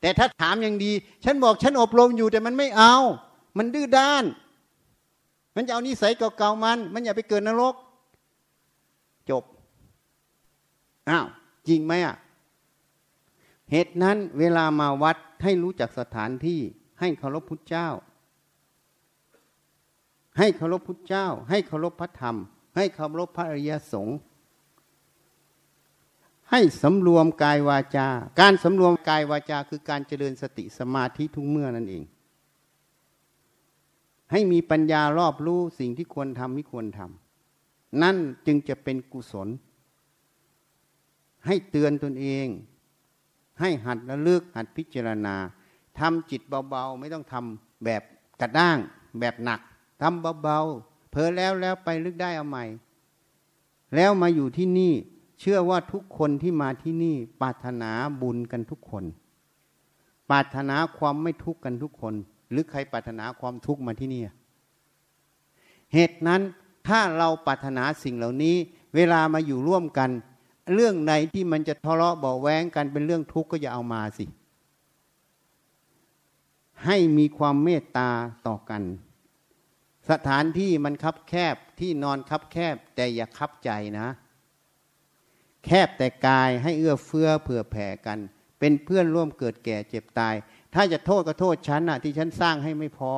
แต่ถ้าถามยังดี ฉันบอกฉันอบรมอยู่แต่มันไม่เอา มันดื้อด้าน มันจะเอานิสัยเก่าๆมัน มันอย่าไปเกิดนรก จบอ้าวจริงไหมอะเหตุนั้นเวลามาวัดให้รู้จักสถานที่ให้เคารพพุทธเจ้า ให้เคารพพุทธเจ้า ให้เคารพพระธรรม ให้เคารพพระอริยสงฆ์ให้สำรวมกายวาจา การสำรวมกายวาจาคือการเจริญสติสมาธิทุกเมื่อนั่นเอง ให้มีปัญญารอบรู้สิ่งที่ควรทำไม่ควรทำนั่นจึงจะเป็นกุศล ให้เตือนตนเอง ให้หัดระลึกหัดพิจารณาทำจิตเบาๆ ไม่ต้องทำแบบกระด้างแบบหนัก ทำเบาๆเพอแล้วแล้วไปลึกได้เอาใหม่ แล้วมาอยู่ที่นี่ เชื่อว่าทุกคนที่มาที่นี่ ปรารถนาบุญกันทุกคน ปรารถนาความไม่ทุกข์กันทุกคน หรือใครปรารถนาความทุกข์มาที่นี่เหตุนั้นถ้าเราปรารถนาสิ่งเหล่านี้ เวลามาอยู่ร่วมกัน เรื่องไหนที่มันจะทะเลาะเบาแวงกันเป็นเรื่องทุกข์ก็อย่าเอามาสิให้มีความเมตตาต่อกัน สถานที่มันคับแคบที่นอนคับแคบแต่อย่าคับใจนะ แคบแต่กายให้เอื้อเฟื้อเผื่อแผ่กัน เป็นเพื่อนร่วมเกิดแก่เจ็บตาย ถ้าจะโทษก็โทษฉันนะที่ฉันสร้างให้ไม่พอ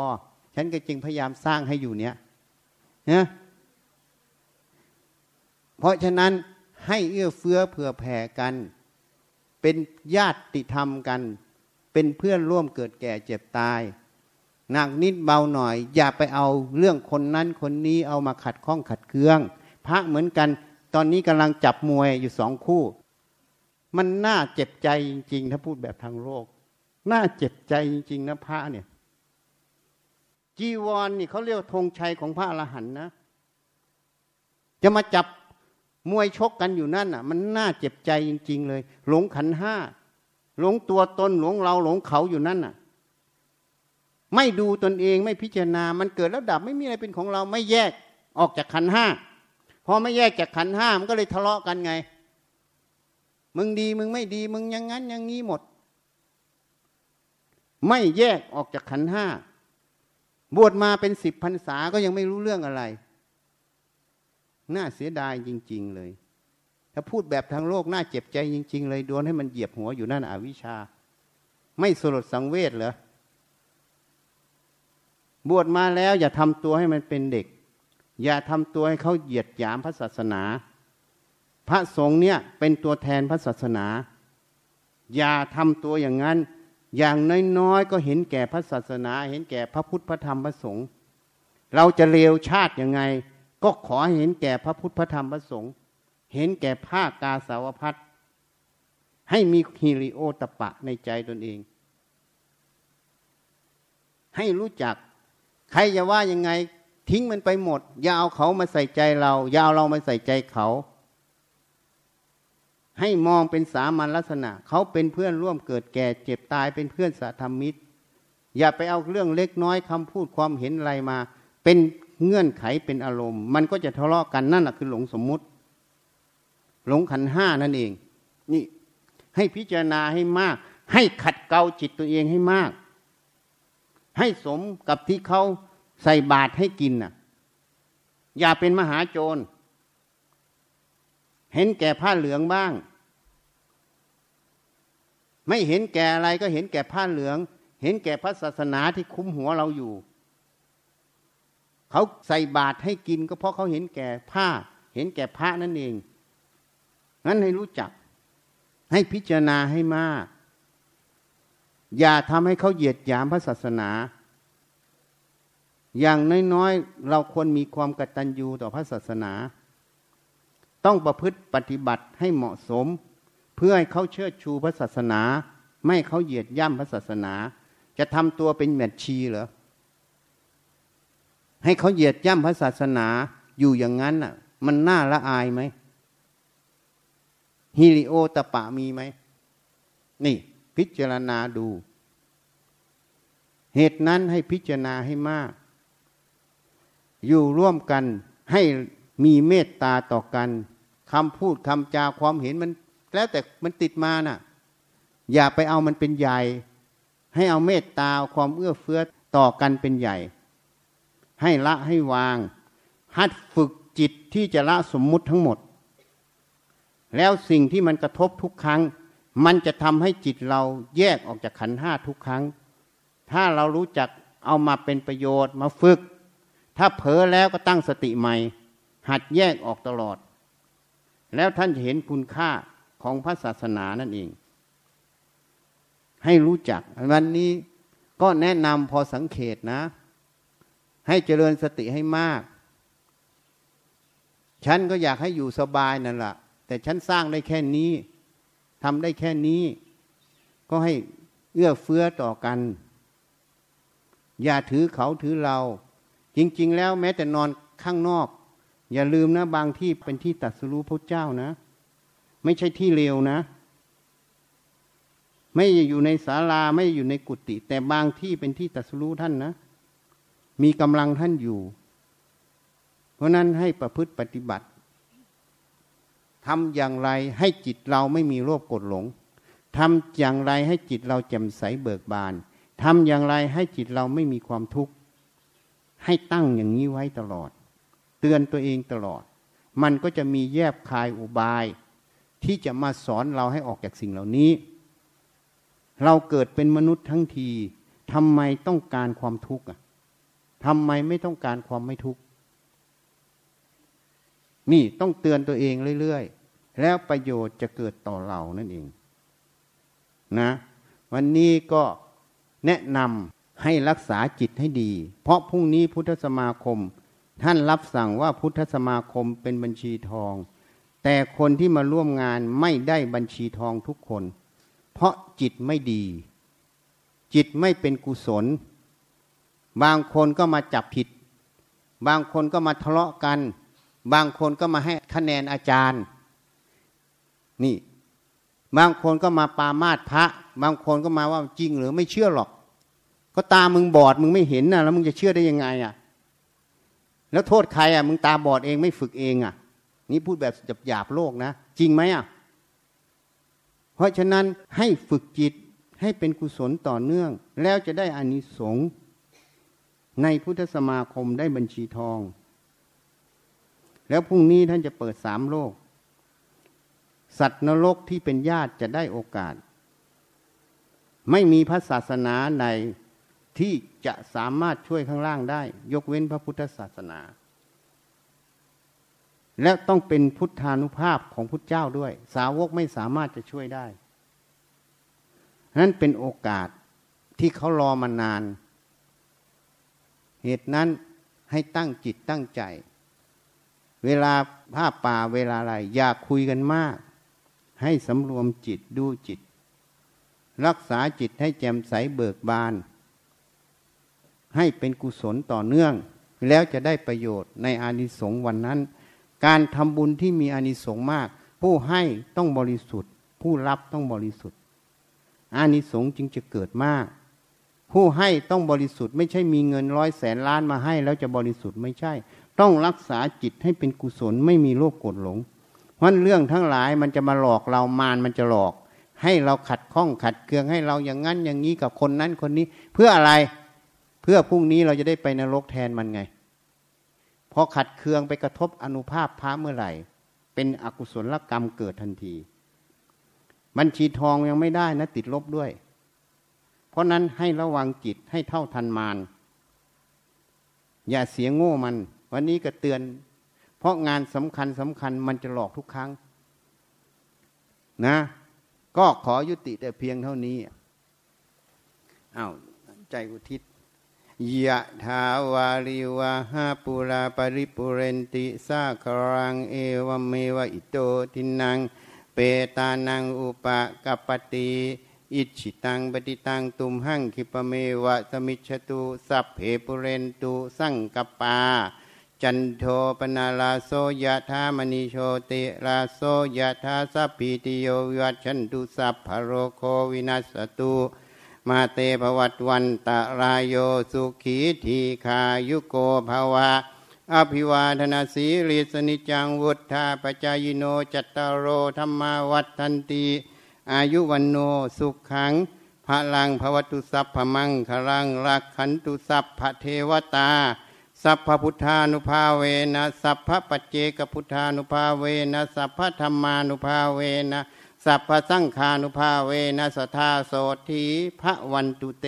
ฉันก็จึงพยายามสร้างให้อยู่เนี้ยนะเพราะฉะนั้นให้เอื้อเฟื้อเผื่อแผ่กัน เป็นญาติธรรมกัน เป็นเพื่อนร่วมเกิดแก่เจ็บตาย หนักนิดเบาหน่อย อย่าไปเอาเรื่องคนนั้นคนนี้เอามาขัดข้องขัดเคือง พระเหมือนกัน ตอนนี้กำลังจับมวยอยู่สองคู่ มันน่าเจ็บใจจริง ๆ ถ้าพูดแบบทางโลกน่าเจ็บใจจริง ๆ นะพระเนี่ย จีวรนนี่เขาเรียกธงชัยของพระอรหันต์นะ จะมาจับมวยชกกันอยู่นั่นอะ มันน่าเจ็บใจจริง ๆ เลย หลงขันห้าหลงตัวตนหลงเราหลงเขาอยู่นั่นอะ ไม่ดูตนเองไม่พิจารณา มันเกิดแล้วดับไม่มีอะไรเป็นของเราไม่แยกออกจากขันห้าพอไม่แยกจากขันห้ามันก็เลยทะเลาะกันไง มึงดีมึงไม่ดีมึงยังงั้นยังงี้หมด ไม่แยกออกจากขันห้าบวชมาเป็นสิบพรรษาก็ยังไม่รู้เรื่องอะไร น่าเสียดายจริง ๆ เลย ถ้าพูดแบบทางโลกน่าเจ็บใจจริง ๆ เลยโดนให้มันเหยียบหัวอยู่นั่นอวิชชา ไม่สลดสังเวชเหรอ บวชมาแล้วอย่าทำตัวให้มันเป็นเด็ก อย่าทำตัวให้เขาเหยียดหยามพระศาสนา พระสงฆ์เนี่ยเป็นตัวแทนพระศาสนา อย่าทำตัวอย่างนั้น อย่างน้อยๆก็เห็นแก่พระศาสนา เห็นแก่พระพุทธพระธรรมพระสงฆ์เราจะเลวชาติยังไง ก็ขอเห็นแก่พระพุทธพระธรรมพระสงฆ์เห็นแก่ภาคกาสาวพัดให้มีฮิริโอตปะในใจตนเอง ให้รู้จัก ใครจะว่ายังไงทิ้งมันไปหมด อย่าเอาเขามาใส่ใจเรา อย่าเอาเรามาใส่ใจเขา ให้มองเป็นสามัญลักษณะ เขาเป็นเพื่อนร่วมเกิดแก่เจ็บตายเป็นเพื่อนสาธรรมิตร อย่าไปเอาเรื่องเล็กน้อยคำพูดความเห็นอะไรมา เป็นเงื่อนไขเป็นอารมณ์ มันก็จะทะเลาะกันนั่นแหะคือหลงสมมุติ หลงขันห้านั่นเอง นี่ให้พิจารณาให้มาก ให้ขัดเกลาจิตตัวเองให้มาก ให้สมกับที่เขาใส่บาตรให้กินน่ะ อย่าเป็นมหาโจร เห็นแก่ผ้าเหลืองบ้าง ไม่เห็นแก่อะไรก็เห็นแก่ผ้าเหลือง เห็นแก่พระศาสนาที่คุ้มหัวเราอยู่ เขาใส่บาตรให้กินก็เพราะเขาเห็นแก่ผ้า เห็นแก่พระนั่นเอง งั้นให้รู้จัก ให้พิจารณาให้มาก อย่าทำให้เขาเหยียดหยามพระศาสนา อย่างน้อยๆ เราควรมีความกตัญญูต่อพระศาสนา ต้องประพฤติปฏิบัติให้เหมาะสม เพื่อให้เขาเชิดชูพระศาสนา ไม่เขาเหยียดย่ำพระศาสนา จะทำตัวเป็นแมทชีเหรอให้เขาเหยียดย่ำพระศาสนาอยู่อย่างนั้นอะ มันน่าละอายไหมฮิริโอตะปะมีไหมนี่ พิจารณาดู เหตุนั้นให้พิจารณาให้มาก อยู่ร่วมกันให้มีเมตตาต่อกันคำพูดคำจาความเห็นมัน แล้วแต่มันติดมาน่ะ อย่าไปเอามันเป็นใหญ่ ให้เอาเมตตาความเอื้อเฟื้อต่อกันเป็นใหญ่ ให้ละให้วาง หัดฝึกจิตที่จะละสมมุติทั้งหมด แล้วสิ่งที่มันกระทบทุกครั้ง มันจะทำให้จิตเราแยกออกจากขันห้าทุกครั้ง ถ้าเรารู้จักเอามาเป็นประโยชน์มาฝึก ถ้าเผลอแล้วก็ตั้งสติใหม่ หัดแยกออกตลอด แล้วท่านจะเห็นคุณค่าของพระศาสนานั่นเอง ให้รู้จัก วันนี้ก็แนะนำพอสังเกตนะ ให้เจริญสติให้มาก ฉันก็อยากให้อยู่สบายนั่นแหละแต่ฉันสร้างได้แค่นี้ ทำได้แค่นี้ ก็ให้เอื้อเฟื้อต่อกัน อย่าถือเขาถือเรา จริง ๆ แล้วแม้แต่นอนข้างนอก อย่าลืมนะบางที่เป็นที่ตัดสรู้พระเจ้านะ ไม่ใช่ที่เลวนะ ไม่อยู่ในศาลาไม่อยู่ในกุฏิแต่บางที่เป็นที่ตัดสรู้ท่านนะ มีกำลังท่านอยู่ เพราะนั้นให้ประพฤติปฏิบัติ ทำอย่างไรให้จิตเราไม่มีโรคกดหลงทำอย่างไรให้จิตเราแจ่มใสเบิกบานทำอย่างไรให้จิตเราไม่มีความทุกข์ให้ตั้งอย่างนี้ไว้ตลอด เตือนตัวเองตลอด มันก็จะมีแยบคายอุบาย ที่จะมาสอนเราให้ออกจากสิ่งเหล่านี้ เราเกิดเป็นมนุษย์ทั้งทีทำไมต้องการความทุกข์อะทำไมไม่ต้องการความไม่ทุกข์ นี่ต้องเตือนตัวเองเรื่อยๆ แล้วประโยชน์จะเกิดต่อเรานั่นเอง นะ วันนี้ก็แนะนำให้รักษาจิตให้ดี เพราะพรุ่งนี้พุทธสมาคม ท่านรับสั่งว่าพุทธสมาคมเป็นบัญชีทอง แต่คนที่มาร่วมงานไม่ได้บัญชีทองทุกคน เพราะจิตไม่ดี จิตไม่เป็นกุศล บางคนก็มาจับผิด บางคนก็มาทะเลาะกัน บางคนก็มาให้คะแนนอาจารย์ นี่ บางคนก็มาปามาดพระ บางคนก็มาว่าจริงหรือไม่เชื่อหรอก ก็ตามึงบอดมึงไม่เห็นนะแล้วมึงจะเชื่อได้ยังไงอะ แล้วโทษใครอะ มึงตาบอดเองไม่ฝึกเองอะ นี่พูดแบบหยาบโลกนะจริงไหมอะ เพราะฉะนั้นให้ฝึกจิตให้เป็นกุศลต่อเนื่อง แล้วจะได้อานิสงส์ในพุทธสมาคมได้บัญชีทอง แล้วพรุ่งนี้ท่านจะเปิดสามโลก สัตว์นรกที่เป็นญาติจะได้โอกาส ไม่มีพระศาสนาใดที่จะสามารถช่วยข้างล่างได้ ยกเว้นพระพุทธศาสนา และต้องเป็นพุทธานุภาพของพุทธเจ้าด้วย สาวกไม่สามารถจะช่วยได้ นั้นเป็นโอกาสที่เขารอมานาน เหตุนั้นให้ตั้งจิตตั้งใจ เวลาภาพป่าเวลาอะไร อย่าคุยกันมาก ให้สำรวมจิตดูจิต รักษาจิตให้แจ่มใสเบิกบาน ให้เป็นกุศลต่อเนื่อง แล้วจะได้ประโยชน์ในอานิสงส์วันนั้น การทำบุญที่มีอานิสงส์มาก ผู้ให้ต้องบริสุทธิ์ ผู้รับต้องบริสุทธิ์ อานิสงส์จึงจะเกิดมาก ผู้ให้ต้องบริสุทธิ์ ไม่ใช่มีเงินร้อยแสนล้านมาให้แล้วจะบริสุทธิ์ไม่ใช่ ต้องรักษาจิตให้เป็นกุศลไม่มีโลภโกรธหลง เพราะเรื่องทั้งหลายมันจะมาหลอกเรามารมันจะหลอก ให้เราขัดข้องขัดเคืองให้เราอย่างนั้นอย่างนี้กับคนนั้นคนนี้ เพื่ออะไรเพื่อพรุ่งนี้เราจะได้ไปนรกแทนมันไงพอขัดเคืองไปกระทบอนุภาพพระเมื่อไหร่ เป็นอกุศลกรรมเกิดทันที บัญชีทองยังไม่ได้นะติดลบด้วย เพราะนั้นให้ระวังจิตให้เท่าทันมารอย่าเสียงโง่มัน วันนี้ก็เตือน เพราะงานสำคัญสำคัญมันจะหลอกทุกครั้ง นะ ก็ขอยุติแต่เพียงเท่านี้อา้าวใจอุทิศยะถาวาริวะหาปุราปริปุเรนติสาครังเอวะเมวะอิโตทินนัง เปตานังอุปะกัปปะติอิจฉิตังปัตถิตังตุมหัง ขิปปะเมวะ สะมิชฌะตุสัพเพปูเรนตุ สังกัปปา จันโทปัณณะระโสยะถา มะณิ โชติระโสยะถาสัพพีติโยวิวัชชันตุสัพพะโรโควินัสสะตุมาเต ภะวัตวันตะราโยสุขีทีขายุโกภาวะ อภิวาทนาสีริสนิจังวุฒาปจายโนจัตตารโรธรรมาวัฏทันตีอายุวันโนสุขขังพระลังภวตุสัพพมังคลังรักขันตุสัพพเทวตา สัพพพุทธานุภาเวนะสัพพปัจเจกพุทธานุภาเวนะสัพพธรรมานุภาเวนะสัพพสังฆานุภาเวนะสทาโสทีพระวันตุเต